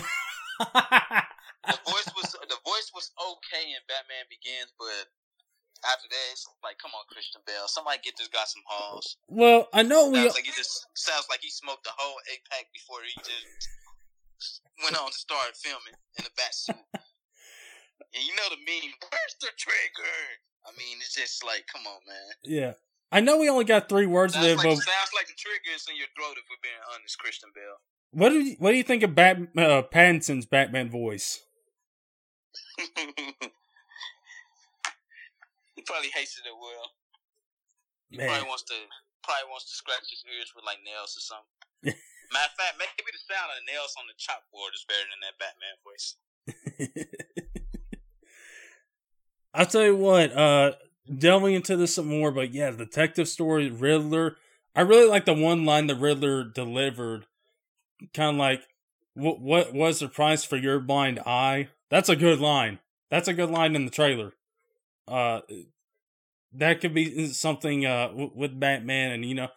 the voice was the voice was okay in Batman Begins but after that it's like come on Christian Bale somebody get this guy some halls well, I know we. Sounds like he just sounds like he smoked a whole eight pack before he just went on to start filming in a bat suit. and you know the meme, where's the trigger? I mean, it's just like, come on, man. Yeah, I know we only got three words Sounds there, like, but sounds like the trigger is in your throat if we're being honest, Christian Bale. what do you, what do you think of Bat uh, Pattinson's Batman voice? probably hates it as well. He Man, probably wants to probably wants to scratch his ears with like nails or something. Matter of fact, maybe the sound of the nails on the chalkboard is better than that Batman voice. I'll tell you what, uh, delving into this some more, but yeah, detective story, Riddler. I really like the one line the Riddler delivered. Kind of like, what, what was the price for your blind eye? That's a good line. That's a good line in the trailer. Uh, that could be something, uh, w- with Batman. And, you know,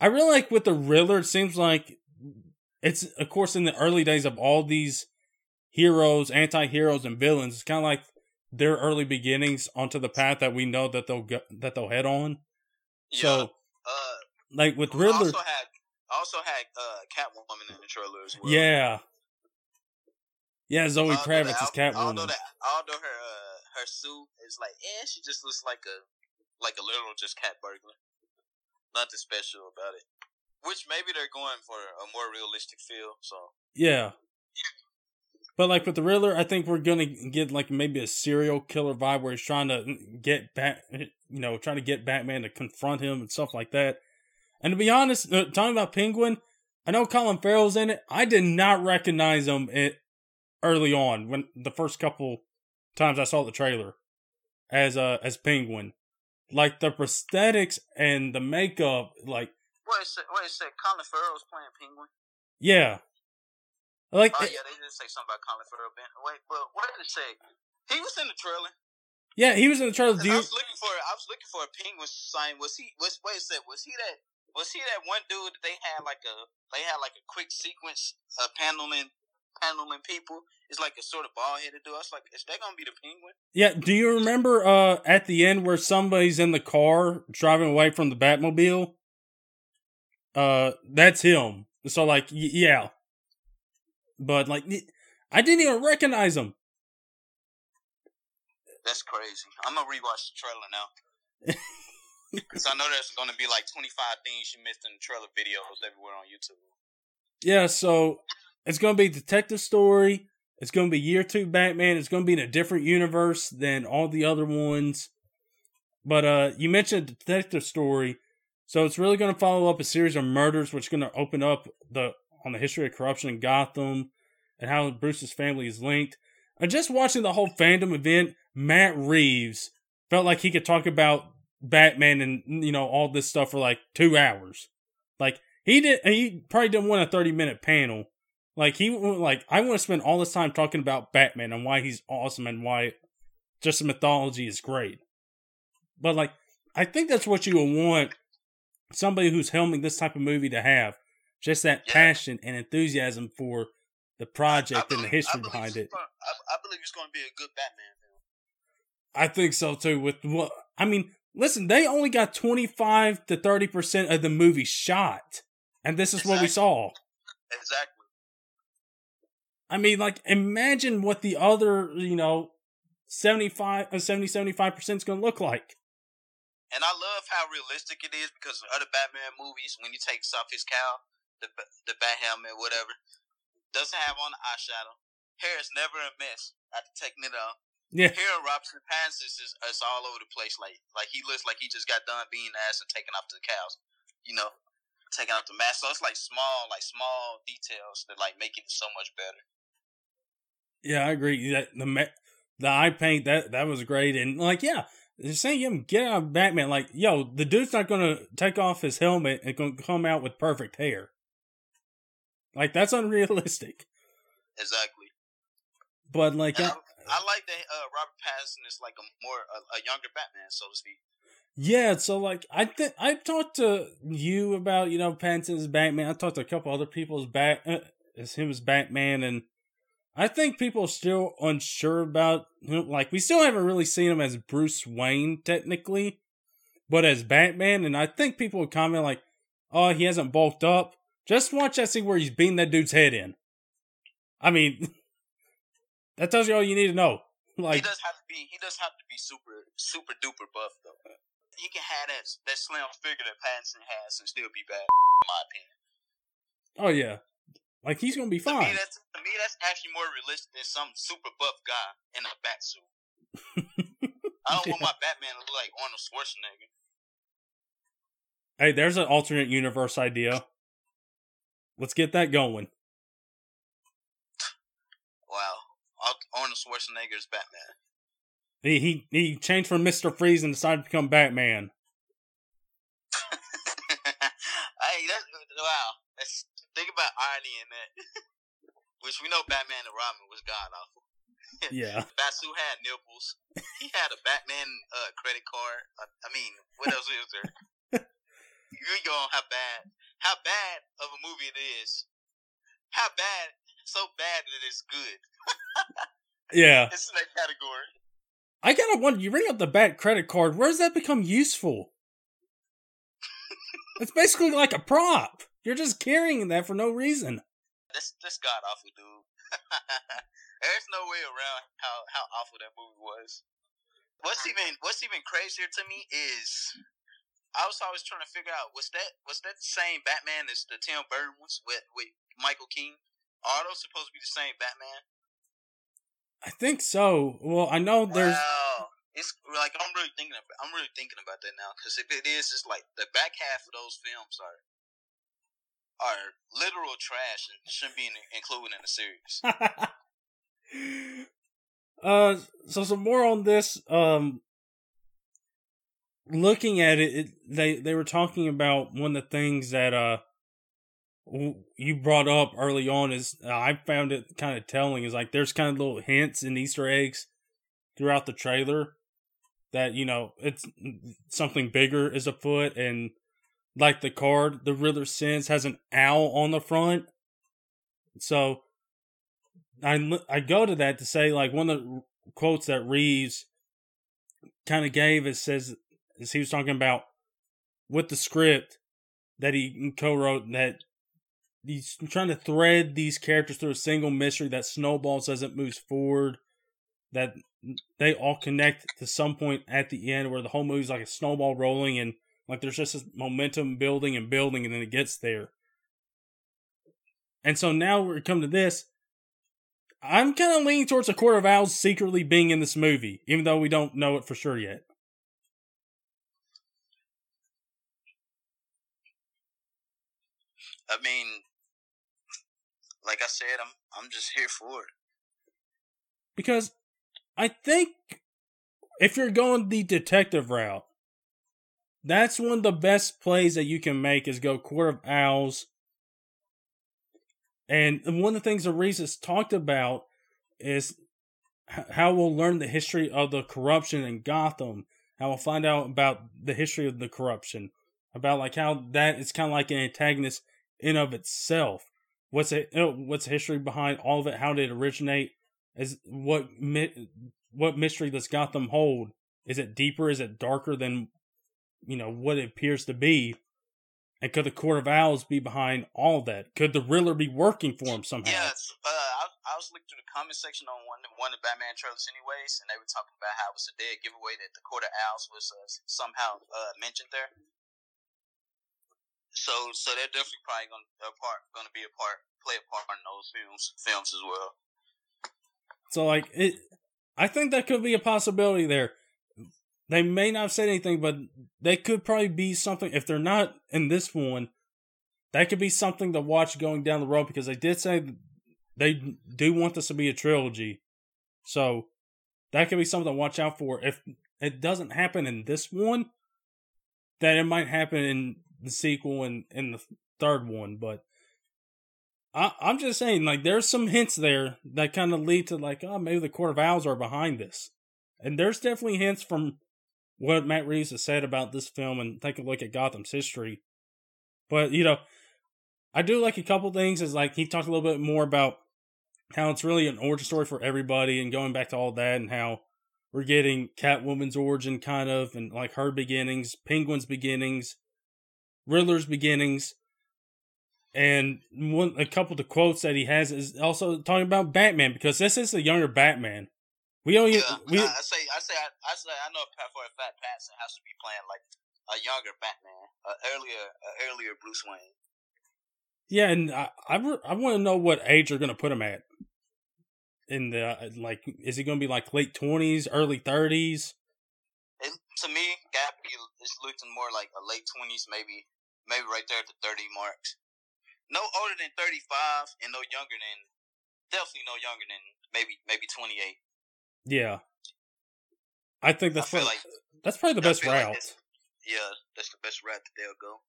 I really like with the Riddler, it seems like it's, of course, in the early days of all these heroes, anti heroes, and villains, it's kind of like their early beginnings onto the path that we know that they'll go, that they'll head on. So, uh, like with I Riddler, also had also had uh, Catwoman in the trailer as well. yeah, yeah, Zoe Although Kravitz the- is Although Catwoman. that, although her uh, her suit is like, eh, she just looks like a like a literal just cat burglar. Nothing special about it. Which maybe they're going for a more realistic feel. So Yeah. But like with the Riddler, I think we're gonna get like maybe a serial killer vibe where he's trying to get Bat, you know, trying to get Batman to confront him and stuff like that. And to be honest, uh, talking about Penguin, I know Colin Farrell's in it. I did not recognize him it early on when the first couple times I saw the trailer as uh as Penguin. Like the prosthetics and the makeup, like wait a sec, wait a sec. Colin Farrell's playing Penguin. yeah, like Oh yeah, they didn't say something about Colin Farrell. Ben. Wait, but wait a sec. He was in the trailer. yeah, he was in the trailer. Do I was looking for I was looking for a penguin sign. Was he? Was wait a sec? Was he that? Was he that one dude that they had like a they had like a quick sequence of paneling paneling people? It's like a sort of bald headed dude. I was like, is that gonna be the penguin? Yeah, do you remember uh at the end where somebody's in the car driving away from the Batmobile? Uh that's him. So like y- yeah. But like I didn't even recognize him. That's crazy. I'm gonna rewatch the trailer now. Cause I know there's gonna be like 25 things you missed in the trailer videos everywhere on YouTube. Yeah, so it's going to be detective story. It's going to be year 2 Batman. It's going to be in a different universe than all the other ones. But uh you mentioned detective story. So it's really going to follow up a series of murders which is going to open up the on the history of corruption in Gotham and how Bruce's family is linked. And just watching the whole FanDome event, Matt Reeves felt like he could talk about Batman and you know all this stuff for like 2 hours. Like he did he probably didn't want a 30 minute panel. Like he like I want to spend all this time talking about Batman and why he's awesome and why just the mythology is great. But like I think that's what you would want somebody who's helming this type of movie to have. Just that Yeah. passion and enthusiasm for the project and the history behind it. gonna- I, I believe it's gonna be a good Batman film. I think so too. With what I mean, listen, they only got twenty five to thirty percent of the movie shot, and this is what we saw. Exactly. I mean, like, imagine what the other, you know, 75, uh, 70, 75% is going to look like. and I love how realistic it is because in other Batman movies, when he takes off his cowl, the the bat helmet, whatever, doesn't have on the eyeshadow. Hair is never a mess after taking it off. Yeah. Here, Robert Pattinson is, is, is all over the place. Like like he looks like he just got done being ass and taking off the cows. You know, taking off the mask. So it's like small, like small details that like make it so much better. Yeah, I agree. That the the eye paint that that was great, and like yeah, saying him get out of Batman. Like yo, the dude's not gonna take off his helmet and gonna come out with perfect hair. Like that's unrealistic. Exactly. But like, I, I, like that uh, Robert Pattinson is like a more a, a, younger Batman, so to speak. Yeah, so like I think I talked to you about you know Pattinson's Batman. I talked to a couple other people's bat uh, as him as Batman, and I think people are still unsure about him. Like, we still haven't really seen him as Bruce Wayne, technically, but as Batman. And I think people would comment, like, oh, he hasn't bulked up. Just watch that scene where he's beating that dude's head in. I mean, that tells you all you need to know. Like, he does have to be, he does have to be super, super duper buff, though. He can have that, that slim figure that Pattinson has and still be bad, in my opinion. Oh, yeah. Like he's gonna be fine. To me, that's, to me, that's actually more realistic than some super buff guy in a bat suit. I don't yeah. want my Batman to look like Arnold Schwarzenegger. Hey, there's an alternate universe idea. Let's get that going. Wow, Arnold Schwarzenegger's Batman. He he he changed from Mister Freeze and decided to become Batman. hey, that's wow. About irony in that. Which we know Batman and Robin was god awful. Yeah. Batsuit had nipples. He had a Batman uh, credit card. I, I mean, what else is there? you go on how bad, how bad of a movie it is. How bad, so bad that it's good. yeah. It's in that category. I gotta wonder. You ring up the Bat credit card. Where does that become useful? it's basically like a prop. You're just carrying that for no reason. This this god awful dude. There's no way around how, how awful that movie was. What's even what's even crazier to me is I was always trying to figure out was that was that the same Batman as the Tim Burton ones with with Michael Keaton? Are those supposed to be the same Batman? I think so. Well, I know there's. Wow. It's like I'm really thinking. About, I'm really thinking about that now because if it is, it's like the back half of those films are are literal trash and shouldn't be included in the series. uh, so some more on this. Um, looking at it, it, they they were talking about one of the things that uh you brought up early on is uh, I found it kind of telling is like there's kind of little hints and Easter eggs throughout the trailer that you know it's something bigger is afoot and like the card the Riddler sends has an owl on the front. So I I go to that to say like one of the quotes that Reeves kind of gave it says as he was talking about with the script that he co-wrote that he's trying to thread these characters through a single mystery that snowballs as it moves forward that they all connect to some point at the end where the whole movie's like a snowball rolling and like there's just this momentum building and building, and then it gets there. And so now we come to this. I'm kind of leaning towards a Court of Owls secretly being in this movie, even though we don't know it for sure yet. I mean, like I said, I'm I'm just here for it. Because I think if you're going the detective route, that's one of the best plays that you can make is go Court of Owls. And one of the things the Reese's talked about is how we'll learn the history of the corruption in Gotham. How we'll find out about the history of the corruption, about like how that is kind of like an antagonist in of itself. What's it? Oh, what's the history behind all of it? How did it originate? Is what what mystery does Gotham hold? Is it deeper? Is it darker than you know what it appears to be and could the Court of Owls be behind all that? Could the Riddler be working for him somehow? Yes, uh, I, I, was looking through the comment section on one one of the Batman trailers, anyways, and they were talking about how it was a dead giveaway that the Court of Owls was uh, somehow uh, mentioned there. So, so they're definitely probably going to part going to be a part, play a part in those films films as well. So, like it, I think that could be a possibility there. They may not have said anything, but they could probably be something. If they're not in this one, that could be something to watch going down the road because they did say they do want this to be a trilogy. So that could be something to watch out for. If it doesn't happen in this one, then it might happen in the sequel and in the third one. But I, I'm just saying, like, there's some hints there that kind of lead to like, oh, maybe the Court of Owls are behind this, and there's definitely hints from what Matt Reeves has said about this film, and take a look at Gotham's history. But you know, I do like a couple things. Is like he talked a little bit more about how it's really an origin story for everybody, and going back to all that, and how we're getting Catwoman's origin, kind of, and like her beginnings, Penguin's beginnings, Riddler's beginnings, and one a couple of the quotes that he has is also talking about Batman because this is the younger Batman. We don't. Yeah, we, I, I say, I say, I, I say, I know for a fact Pattinson has to be playing like a younger Batman, uh, earlier, uh, earlier Bruce Wayne. Yeah, and I I, I want to know what age going to put him at. In the like, is he going to be like late twenties, early thirties? To me, is looking more like a late twenties, maybe, maybe right there at the thirty marks no older than 35 and no younger than definitely no younger than maybe maybe 28. Yeah. I think that's I probably, like, that's probably the best route. Like yeah, that's the best route that they'll go.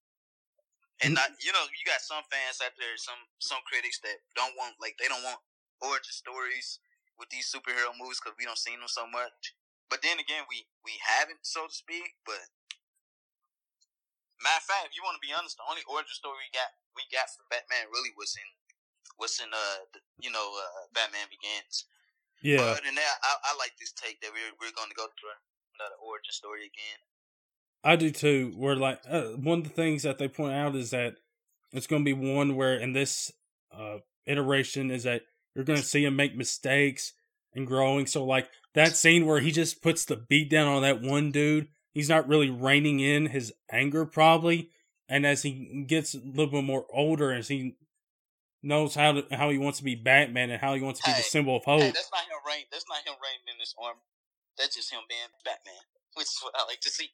And not, you know, you got some fans out there, some some critics that don't want like they don't want origin stories with these superhero movies because we don't see them so much. But then again, we we haven't, so to speak. But matter of fact, if you want to be honest, the only origin story we got we got from Batman really was in was in uh the, you know uh, Batman Begins. Yeah. But other than that, I, I like this take that we're we're going to go through another origin story again. I do too. Where like uh, one of the things that they point out is that it's going to be one where in this uh, iteration is that you're going to see him make mistakes and growing. So like that scene where he just puts the beat down on that one dude, he's not really reining in his anger probably and as he gets a little bit more older, as he knows how to, how he wants to be Batman and how he wants to hey, be the symbol of hope. Hey, that's not him rain. That's not him raining in his armor. That's just him being Batman, which is what I like to see.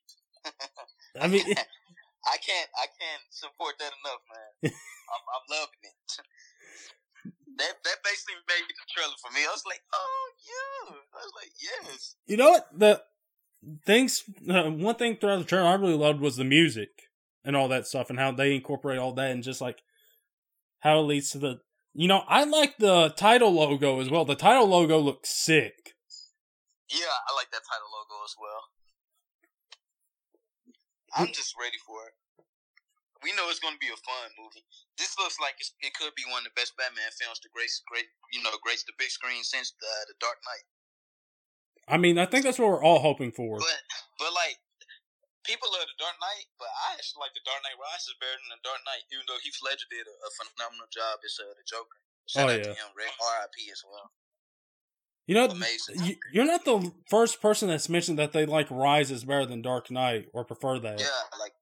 I mean, I can't, I can't support that enough, man. I'm, I'm loving it. that that basically made the trailer for me. I was like, oh yeah. I was like, yes. You know what? The things, uh, one thing throughout the trailer I really loved was the music and all that stuff and how they incorporate all that and just like how it leads to the you know i like the title logo as well. The title logo looks sick. Yeah i like that title logo as well. I'm just ready for it. We know it's going to be a fun movie. This looks like it could be one of the best batman films to grace great you know grace the big screen since the, the dark knight. I mean i think that's what we're all hoping for. But but like people love the Dark Knight, but I actually like the Dark Knight Rises better than the Dark Knight, even though Heath Ledger did a, a phenomenal job as uh, the Joker. Shout oh, out yeah. to him, R.I.P. as well. You know, Amazing. you're not the first person that's mentioned that they like Rises better than Dark Knight or prefer that. Yeah, like,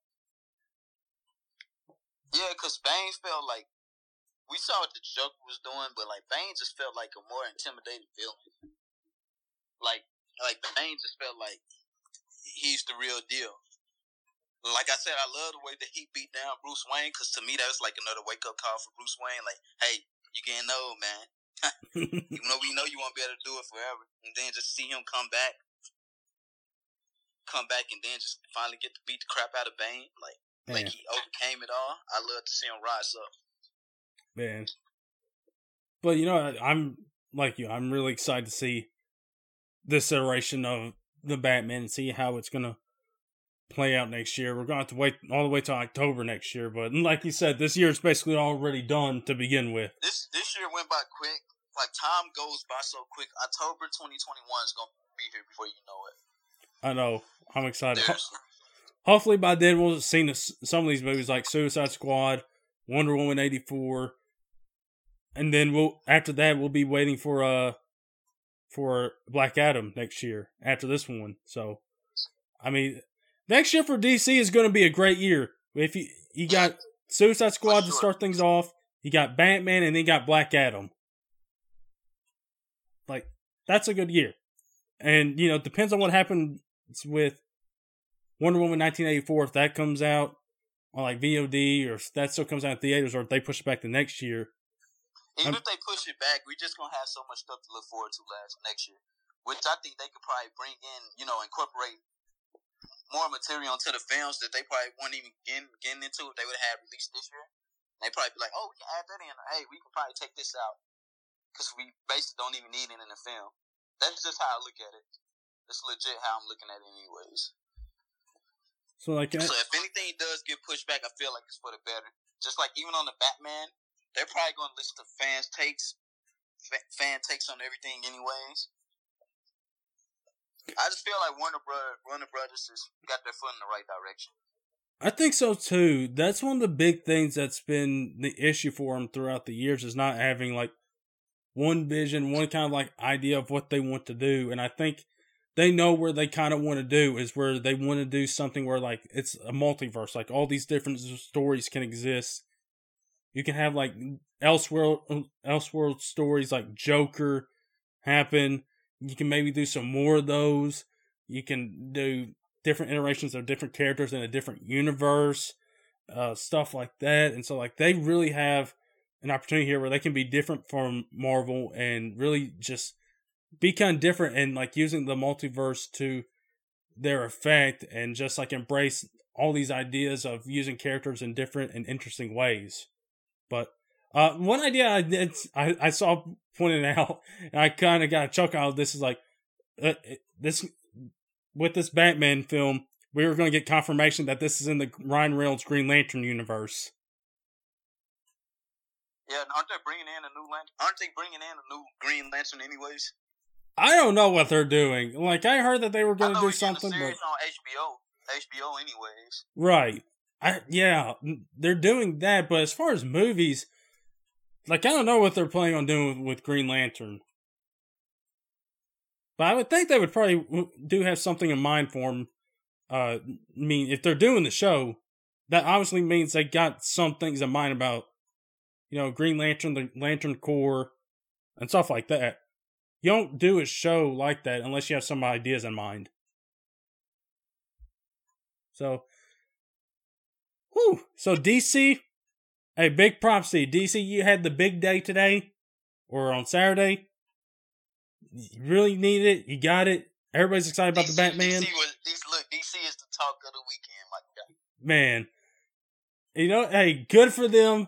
yeah, because Bane felt like we saw what the Joker was doing, but like Bane just felt like a more intimidating villain. Like, like Bane just felt like he's the real deal like I said, I love the way that he beat down Bruce Wayne because to me that was like another wake up call for Bruce Wayne. Like, hey, you getting old, man. Even though we know you won't be able to do it forever, and then just see him come back, come back, and then just finally get to beat the crap out of Bane, like Man. like he overcame it all. I love to see him rise up. Man, but you know, I'm like you. I'm really excited to see this iteration of the Batman and see how it's gonna play out next year. We're going to have to wait all the way to October next year. But like you said, this year is basically already done to begin with. This this year went by quick. Like time goes by so quick. October 2021 is going to be here before you know it. I know. I'm excited. Ho- hopefully by then we'll have seen some of these movies like Suicide Squad, Wonder Woman 84, and then we'll after that we'll be waiting for uh for Black Adam next year after this one. So, I mean, next year for DC is going to be a great year. If you you got Suicide Squad to start things off, you got Batman, and then you got Black Adam. Like that's a good year, and you know it depends on what happens with Wonder Woman 1984 if that comes out on like VOD or if that still comes out in theaters or if they push it back to next year. Even um, if they push it back, we're just gonna have so much stuff to look forward to last next year, which I think they could probably bring in, you know, incorporate more material into the films that they probably wouldn't even get getting into if they would have released this year. They probably be like, "Oh, we can add that in. Hey, we can probably take this out because we basically don't even need it in the film." That's just how I look at it. That's legit how I'm looking at it, anyways. So like, I- so if anything does get pushed back, I feel like it's for the better. Just like even on the Batman, they're probably going to listen to fans' takes, fan takes on everything, anyways. I just feel like Warner Brothers, Warner Brothers has got their foot in the right direction. I think so too. That's one of the big things that's been the issue for them throughout the years is not having like one vision, one kind of like idea of what they want to do. And I think they know where they kind of want to do is where they want to do something where like it's a multiverse, like all these different stories can exist you can have like Elseworld uh, Elseworld stories like Joker happen. You can maybe do some more of those. You can do different iterations of different characters in a different universe, uh, stuff like that. And so like they really have an opportunity here where they can be different from Marvel and really just be kind of different and like using the multiverse to their effect and just like embrace all these ideas of using characters in different and interesting ways. But uh, one idea I did, I, I saw pointed out, and I kind of got a chuckle out of this is like, uh, this with this Batman film, we were going to get confirmation that this is in the Ryan Reynolds Green Lantern universe. Yeah, aren't they bringing in a new lantern? Aren't they bringing in a new Green Lantern anyways? I don't know what they're doing. Like I heard that they were going to do something, but on HBO, HBO anyways. Right. I yeah, they're doing that, but as far as movies, like I don't know what they're planning on doing with, with Green Lantern. But I would think they would probably do have something in mind for him. Uh, I mean, if they're doing the show, that obviously means they got some things in mind about, you know, Green Lantern, the Lantern Corps, and stuff like that. You don't do a show like that unless you have some ideas in mind. So Whew. So DC, hey, big props to you. DC, you had the big day today or on Saturday. You really need it. You got it. Everybody's excited about DC, the Batman. DC, was, DC, look, DC is the talk of the weekend, my guy. Man, you know, hey, good for them.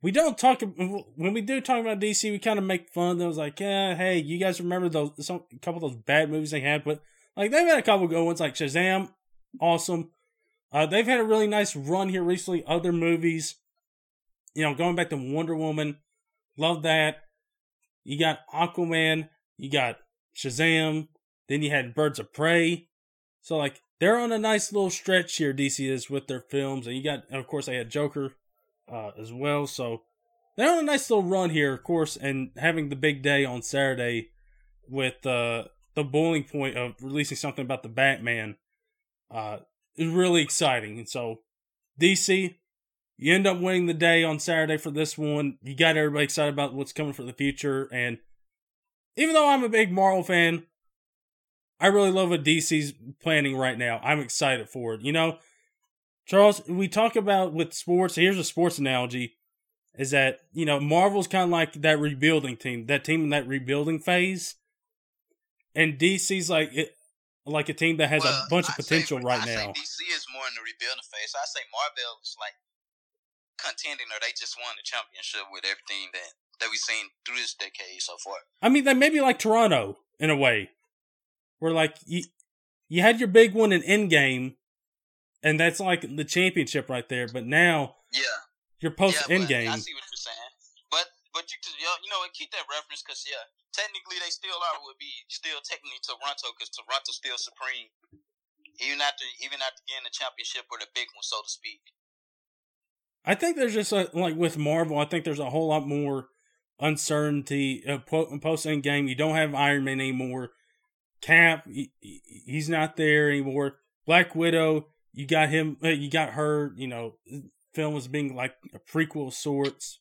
We don't talk when we do talk about DC. We kind of make fun. Of was like, yeah, hey, you guys remember those some a couple of those bad movies they had, but like they've had a couple good ones, like Shazam, awesome. Uh, they've had a really nice run here recently. Other movies, you know, going back to Wonder Woman, love that. You got Aquaman, you got Shazam, then you had Birds of Prey. So like they're on a nice little stretch here. DC is with their films, and you got, and of course, they had Joker uh, as well. So they're on a nice little run here, of course, and having the big day on Saturday with uh, the boiling point of releasing something about the Batman. Uh, is really exciting. And so, DC, you end up winning the day on Saturday for this one. You got everybody excited about what's coming for the future. And even though I'm a big Marvel fan, I really love what DC's planning right now. I'm excited for it. You know, Charles, we talk about with sports. Here's a sports analogy: is that you know Marvel's kind of like that rebuilding team, that team in that rebuilding phase, and DC's like it, like a team that has well, a bunch of potential say, right I now. DC is more in the rebuilding phase. I say Marvel is like contending, or they just won the championship with everything that that we've seen through this decade so far. I mean, they may be like Toronto in a way, where like you you had your big one in Endgame, and that's like the championship right there. But now, yeah, your post yeah, Endgame. I see what you're saying, but but you you know keep that reference because yeah, technically they still are would be still technically Toronto because Toronto's still supreme, even after even after getting the championship or the big one, so to speak. I think there's just a, like with Marvel, I think there's a whole lot more uncertainty uh, post end game. You don't have Iron Man anymore. Cap, he, he's not there anymore. Black Widow, you got him, uh, you got her. You know, film was being like a prequel of sorts,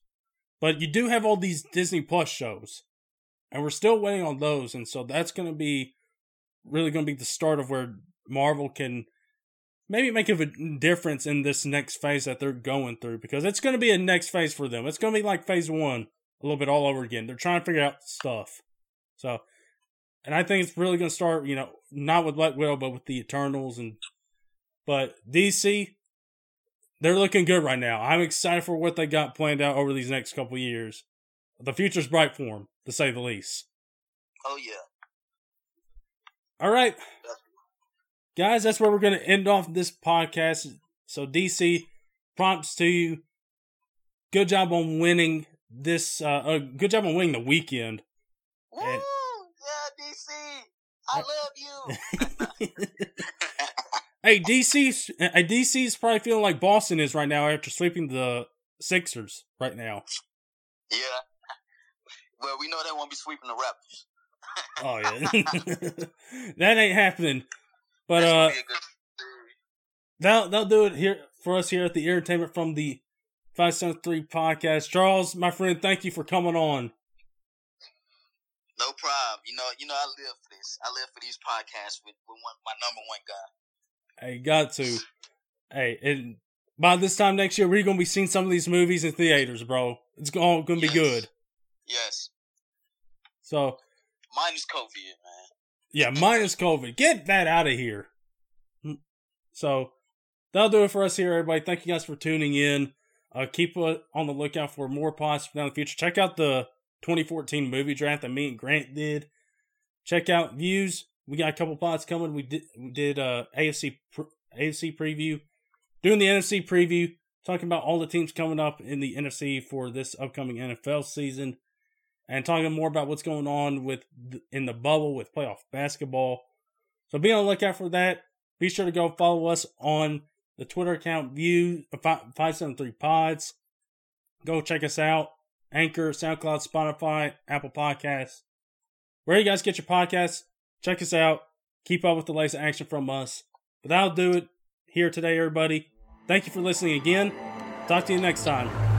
but you do have all these Disney Plus shows, and we're still waiting on those, and so that's going to be really going to be the start of where Marvel can maybe make a difference in this next phase that they're going through because it's going to be a next phase for them. It's going to be like phase one a little bit all over again. They're trying to figure out stuff. So, and I think it's really going to start, you know, not with Black Widow, but with the Eternals and, but DC, they're looking good right now. I'm excited for what they got planned out over these next couple years. The future's bright for them, to say the least. Oh yeah. All right guys, that's where we're going to end off this podcast. So, DC, prompts to you. Good job on winning this. Uh, uh good job on winning the weekend. Woo! And, yeah, DC, I love you. hey, DC, hey, DC's probably feeling like Boston is right now after sweeping the Sixers right now. Yeah. Well, we know they won't be sweeping the Raptors. oh yeah, that ain't happening. But uh, they'll they'll do it here for us here at the Entertainment from the Five Seven Three podcast. Charles, my friend, thank you for coming on. No problem. You know, you know, I live for this. I live for these podcasts with, with one, my number one guy. Hey, got to. hey, and by this time next year, we're gonna be seeing some of these movies in theaters, bro. It's all gonna yes. be good. Yes. So. Minus COVID. Yeah, minus COVID. Get that out of here. So that'll do it for us here, everybody. Thank you guys for tuning in. Uh, keep on the lookout for more pods down the future. Check out the 2014 movie draft that me and Grant did. Check out views. We got a couple pods coming. We did we did uh, AFC AFC preview, doing the NFC preview, talking about all the teams coming up in the NFC for this upcoming NFL season and talking more about what's going on with in the bubble with playoff basketball. So be on the lookout for that. Be sure to go follow us on the Twitter account View five seven three Pods. Go check us out. Anchor, SoundCloud, Spotify, Apple Podcasts. Where you guys get your podcasts, check us out. Keep up with the latest action from us. But that'll do it here today, everybody. Thank you for listening again. Talk to you next time.